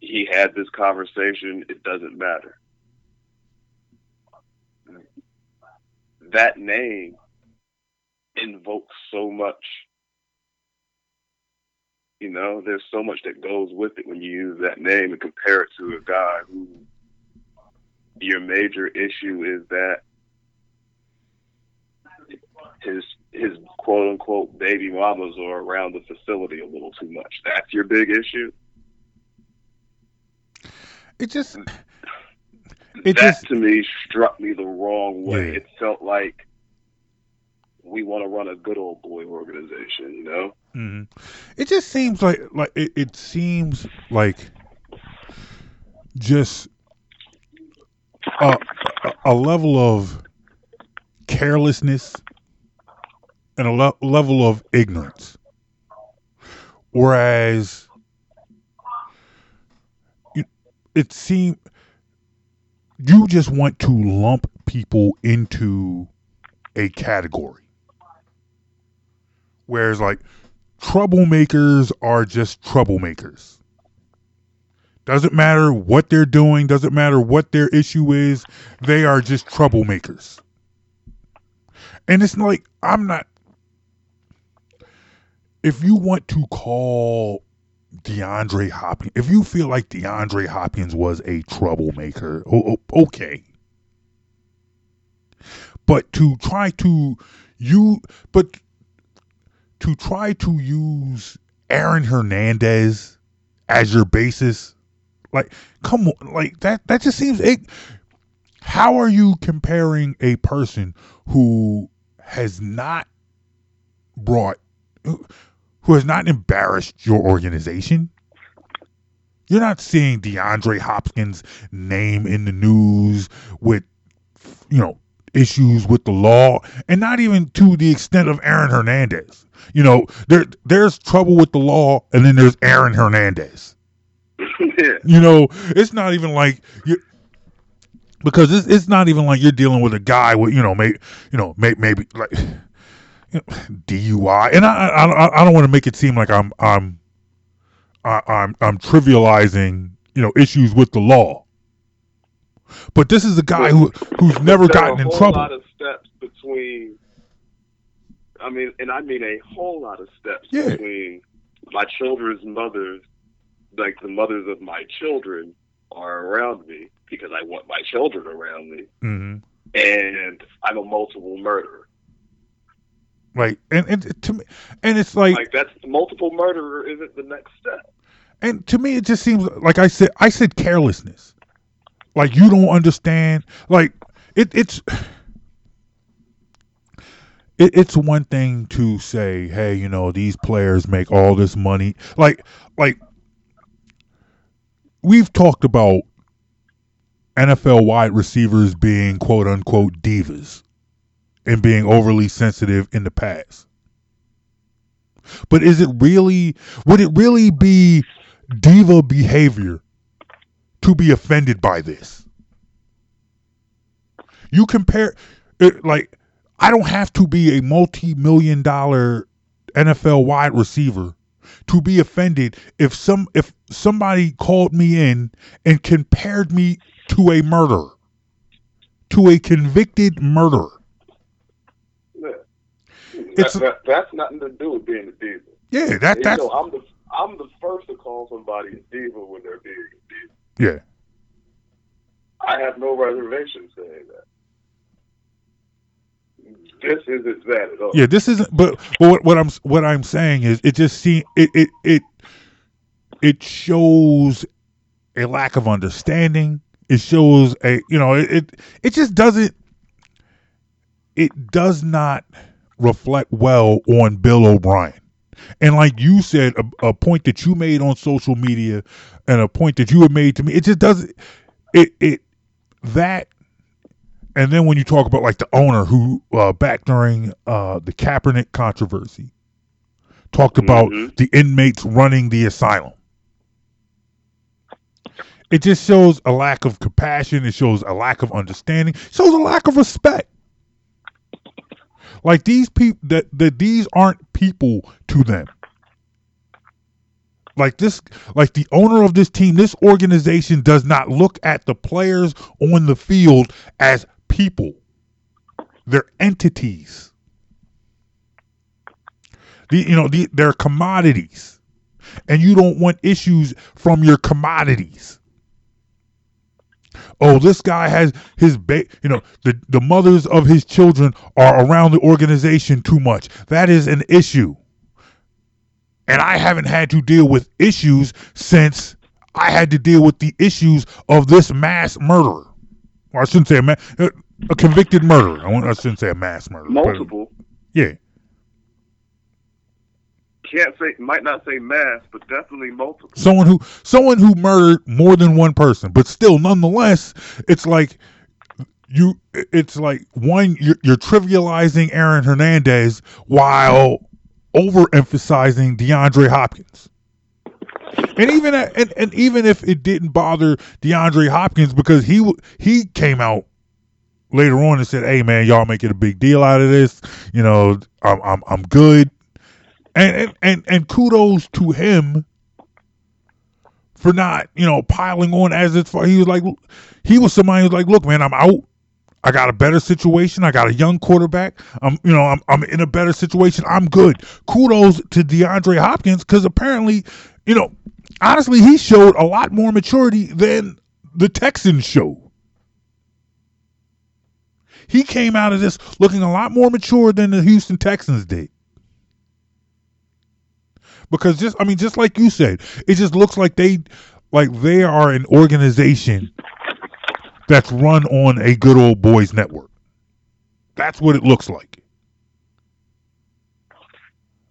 he had this conversation, it doesn't matter. That name invokes so much. You know, there's so much that goes with it when you use that name and compare it to a guy who your major issue is that his his quote unquote baby mamas are around the facility a little too much. That's your big issue. It just [LAUGHS] it that just to me struck me the wrong way. Yeah. It felt like we want to run a good old boy organization, you know? mhm. it just seems like like it, it seems like just a, a, level of carelessness and a le- level of ignorance. Whereas it, it seems you just want to lump people into a category. Whereas, like, troublemakers are just troublemakers. Doesn't matter what they're doing, doesn't matter what their issue is, they are just troublemakers. And it's like, I'm not. If you want to call DeAndre Hopkins, if you feel like DeAndre Hopkins was a troublemaker, okay. But to try to you, but to try to use Aaron Hernandez as your basis, like, come on, like that, that just seems. It, how are you comparing a person who has not brought, who has not embarrassed your organization? You're not seeing DeAndre Hopkins' name in the news with, you know, issues with the law, and not even to the extent of Aaron Hernandez. You know, there there's trouble with the law, and then there's Aaron Hernandez. Yeah. [LAUGHS] You know, it's not even like you because it's it's not even like you're dealing with a guy with you know maybe you know may, maybe like you know, DUI, and I I, I- don't want to make it seem like I'm I'm I, I'm I'm trivializing you know issues with the law. But this is a guy who who's never gotten a in whole trouble. lot of steps between. I mean, and I mean a whole lot of steps Yeah. between my children's mothers, like the mothers of my children, are around me because I want my children around me, hmm and I'm a multiple murderer. Right, and and to me, and it's like Like that's multiple murderer isn't the next step. And to me, it just seems like I said. I said carelessness. Like you don't understand. Like it, it's it, it's one thing to say, hey, you know, these players make all this money. Like like we've talked about NFL wide receivers being quote unquote divas and being overly sensitive in the past. But is it really would it really be diva behavior to be offended by this? You compare it like I don't have to be a multi-million dollar NFL wide receiver to be offended if some if somebody called me in and compared me to a murderer to a convicted murderer. Yeah. It's- that, that, that's nothing to do with being a diva. Yeah, that You that's know, I'm the I'm the first to call somebody a diva when they're being a diva. yeah. I have no reservation saying that. This isn't that at all. Yeah, this isn't. But, but what, what I'm what I'm saying is, it just seem it it it it shows a lack of understanding. It shows a you know it it, it just doesn't. It does not reflect well on Bill O'Brien. And like you said, a, a point that you made on social media, and a point that you have made to me, it just doesn't. It it that and then when you talk about like the owner who uh, back during uh, the Kaepernick controversy talked about Mhm. the inmates running the asylum. It just shows a lack of compassion. It shows a lack of understanding. It shows a lack of respect. Like these people that that these aren't people to them. Like this, like the owner of this team, this organization does not look at the players on the field as people. They're entities. The, you know, the, they're commodities, and you don't want issues from your commodities. Oh, this guy has his ba- you know, the the mothers of his children are around the organization too much. That is an issue. And I haven't had to deal with issues since I had to deal with the issues of this mass murderer. Or I shouldn't say a, ma- uh, a convicted murderer. I, want, I shouldn't say a mass murderer. but- Multiple. yeah. Can't say might not say mass, but definitely multiple. Someone who someone who murdered more than one person, but still, nonetheless, it's like you. It's like one you're, you're trivializing Aaron Hernandez while overemphasizing DeAndre Hopkins. And even at, and, and even if it didn't bother DeAndre Hopkins because he he came out later on and said, "Hey man, y'all making a big deal out of this. You know, I'm I'm I'm good." And and and, and kudos to him for not, you know, piling on as it's. He was like, he was somebody who was like, look, man, I'm out. I got a better situation. I got a young quarterback. I'm, you know, I'm, I'm in a better situation. I'm good. Kudos to DeAndre Hopkins because apparently, you know, honestly, he showed a lot more maturity than the Texans showed. He came out of this looking a lot more mature than the Houston Texans did. Because just I mean, just like you said, it just looks like they like they are an organization that's run on a good old boys network. That's what it looks like.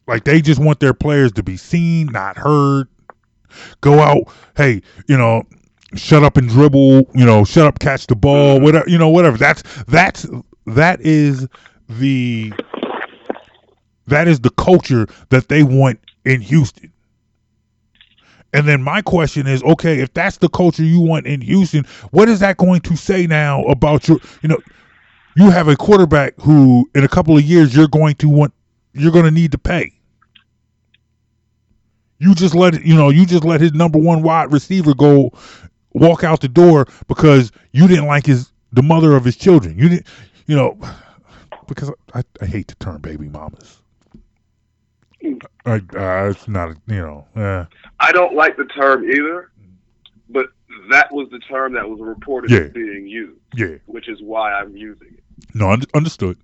Like they just want their players to be seen, not heard. Go out, hey, you know, shut up and dribble, you know, shut up, catch the ball, mm-hmm. whatever, you know, whatever. That's that's that is the that is the culture that they want in Houston. And then my question is, okay, if that's the culture you want in Houston, what is that going to say now about your, you know, you have a quarterback who in a couple of years you're going to want you're going to need to pay. You just let you know, you just let his number one wide receiver go walk out the door because you didn't like his the mother of his children. You didn't, you know, [SIGHS] because I, I hate the term baby mamas. I, uh, it's not, you know. Uh, I don't like the term either, but that was the term that was reported Yeah. as being used, yeah, which is why I'm using it. no, un- understood.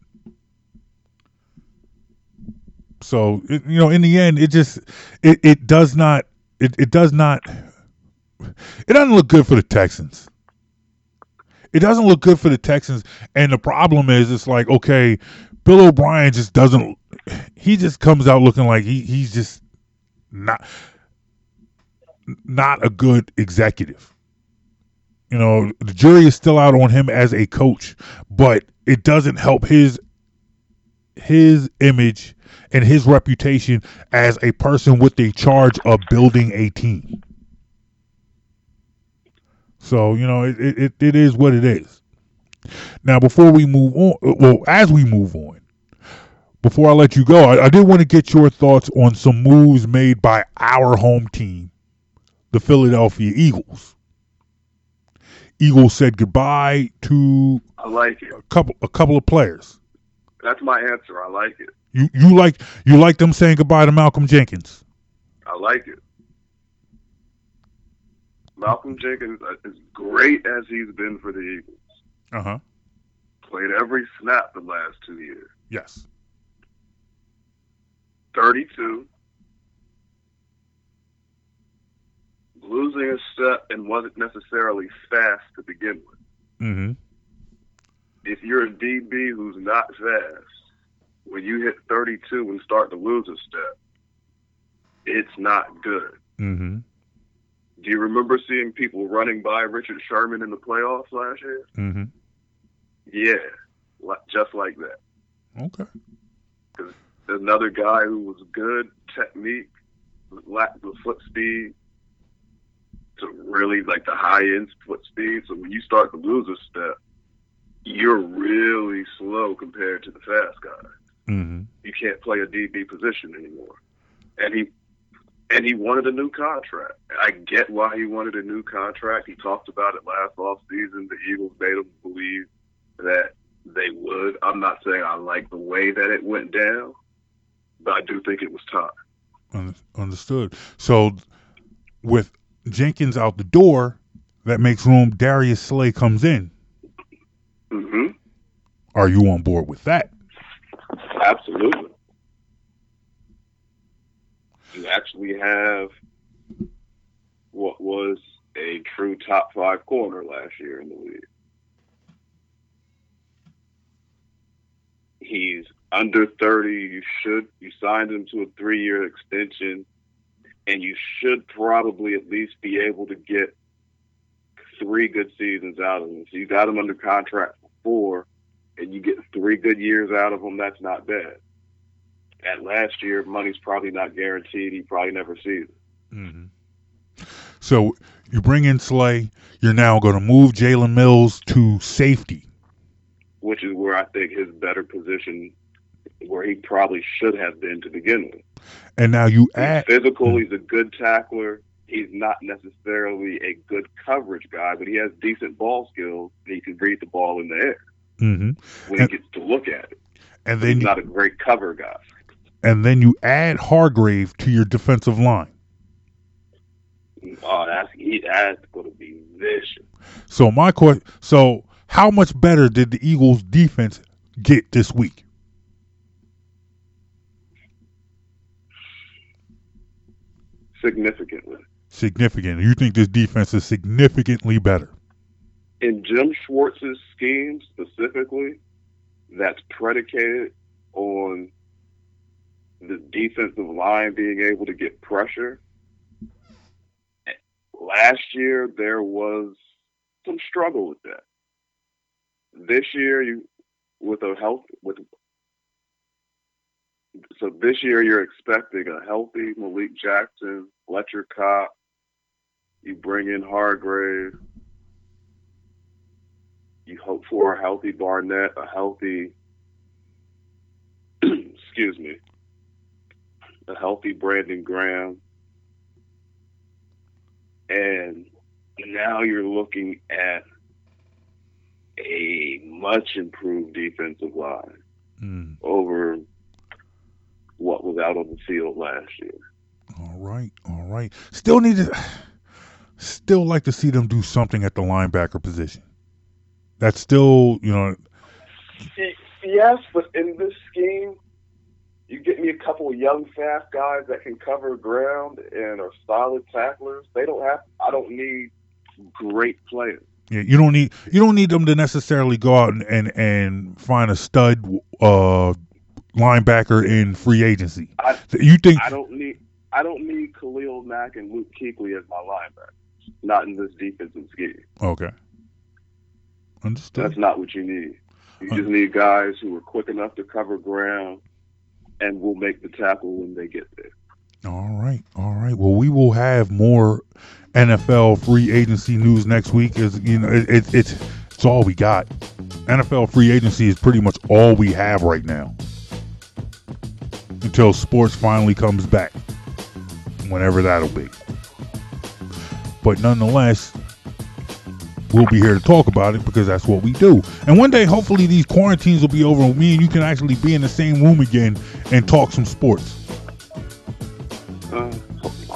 So it, you know, in the end, it just it, it does not it, it does not it doesn't look good for the Texans. It doesn't look good for the Texans, and the problem is, it's like okay, Bill O'Brien just doesn't. He just comes out looking like he he's just not not a good executive. You know, the jury is still out on him as a coach, but it doesn't help his his image and his reputation as a person with the charge of building a team. So, you know, it, it, it is what it is. Now, before we move on, well, as we move on, before I let you go, I, I did want to get your thoughts on some moves made by our home team, the Philadelphia Eagles. Eagles said goodbye to I like it. a couple a couple of players. That's my answer. I like it. You you like you like them saying goodbye to Malcolm Jenkins. I like it. Malcolm Jenkins, as great as he's been for the Eagles, Uh huh. played every snap the last two years. Yes. 32, losing a step and wasn't necessarily fast to begin with. Mm-hmm. If you're a DB who's not fast, when you hit 32 and start to lose a step, it's not good. Mm-hmm. Do you remember seeing people running by Richard Sherman in the playoffs last year? Mm-hmm. Yeah, just like that. Okay. There's another guy who was good technique, lacked the foot speed to really like the high end foot speed. So when you start to lose a step, you're really slow compared to the fast guy. Mm-hmm. You can't play a DB position anymore. And he and he wanted a new contract. I get why he wanted a new contract. He talked about it last off season. The Eagles made him believe that they would. I'm not saying I like the way that it went down, but I do think it was time. Understood. So with Jenkins out the door, that makes room. Darius Slay comes in. Hmm Are you on board with that? Absolutely. You actually have what was a true top five corner last year in the league. He's under 30. You should, you signed him to a three year extension, and you should probably at least be able to get three good seasons out of him. So you got him under contract four and you get three good years out of him, that's not bad. At last year, money's probably not guaranteed. He probably never sees it. Mm-hmm. So you bring in Slay. You're now going to move Jalen Mills to safety. which is where I think his better position, where he probably should have been to begin with. And now you He's add. physical. He's a good tackler. He's not necessarily a good coverage guy, but he has decent ball skills and he can read the ball in the air hmm when he gets to look at it. And He's then not a great cover guy. and then you add Hargrave to your defensive line. Oh, that's he, that's going to be vicious. So my question, so how much better did the Eagles defense get this week? significantly. Significant. You think this defense is significantly better? In Jim Schwartz's scheme specifically, that's predicated on the defensive line being able to get pressure. Last year there was some struggle with that. This year you with a health with so this year you're expecting a healthy Malik Jackson, Fletcher Cox. You bring in Hargrave. You hope for a healthy Barnett, a healthy, [CLEARS THROAT] excuse me, a healthy Brandon Graham. And now you're looking at a much improved defensive line Mm. over what was out on the field last year. All right, all right. Still need to, still like to see them do something at the linebacker position. That's still, you know, Yes, but in this scheme, you get me a couple of young, fast guys that can cover ground and are solid tacklers. They don't have. I don't need great players. yeah, you don't need you don't need them to necessarily go out and and, and find a stud uh, linebacker in free agency. I, You think? I don't need. I don't need Khalil Mack and Luke Kuechly as my linebackers. Not in this defensive scheme. Okay, understood. That's not what you need. You uh, just need guys who are quick enough to cover ground and will make the tackle when they get there. All right, all right. Well, we will have more NFL free agency news next week. Is you know, it, it, it's it's all we got. NFL free agency is pretty much all we have right now until sports finally comes back, whenever that'll be. But nonetheless, we'll be here to talk about it because that's what we do. And one day, hopefully, these quarantines will be over, and me and you can actually be in the same room again and talk some sports. Uh,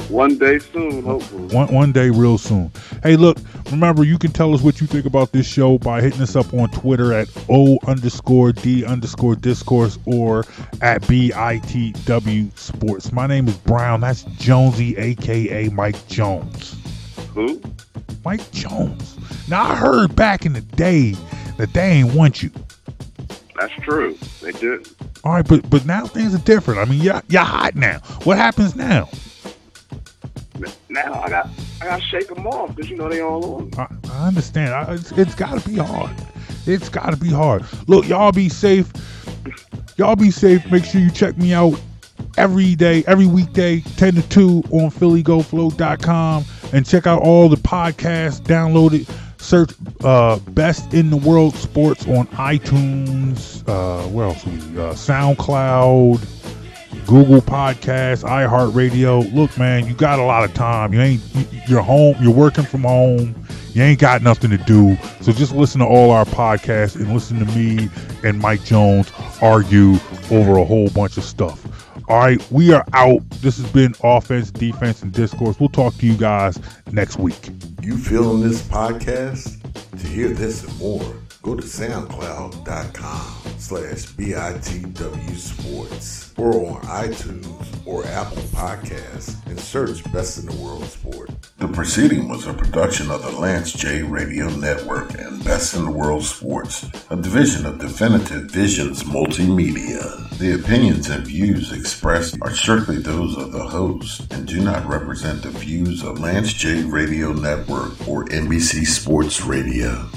one day soon, hopefully. One one day, real soon. Hey, look, remember you can tell us what you think about this show by hitting us up on Twitter at O underscore D underscore discourse or at BITW Sports. My name is Brown. That's Jonesy, aka Mike Jones. Who? Mike Jones. Now I heard back in the day that they ain't want you. That's true. They did. All right, but but now things are different. I mean, you're, you're hot now. What happens now? Now I got I got to shake them off because you know they all on. I, I understand. I, it's, it's got to be hard. It's got to be hard. Look, y'all be safe. Y'all be safe. Make sure you check me out every day, every weekday, 10 to 2 on PhillyGoFlow.com and check out all the podcasts. Download it. Search uh, Best in the World Sports on iTunes. Uh, where else? We? Uh, SoundCloud. Google Podcasts, iHeartRadio. Look, man, you got a lot of time. You ain't you're home. You're working from home. You ain't got nothing to do. So just listen to all our podcasts and listen to me and Mike Jones argue over a whole bunch of stuff. All right, we are out. This has been offense, defense, and discourse. We'll talk to you guys next week. You feeling this podcast? To hear this and more, go to soundcloud.com slash BITW Sports or on iTunes or Apple Podcasts and search Best in the World Sport. The proceeding was a production of the Lance J Radio Network and Best in the World Sports, a division of Definitive Visions Multimedia. The opinions and views expressed are strictly those of the host and do not represent the views of Lance J Radio Network or NBC Sports Radio.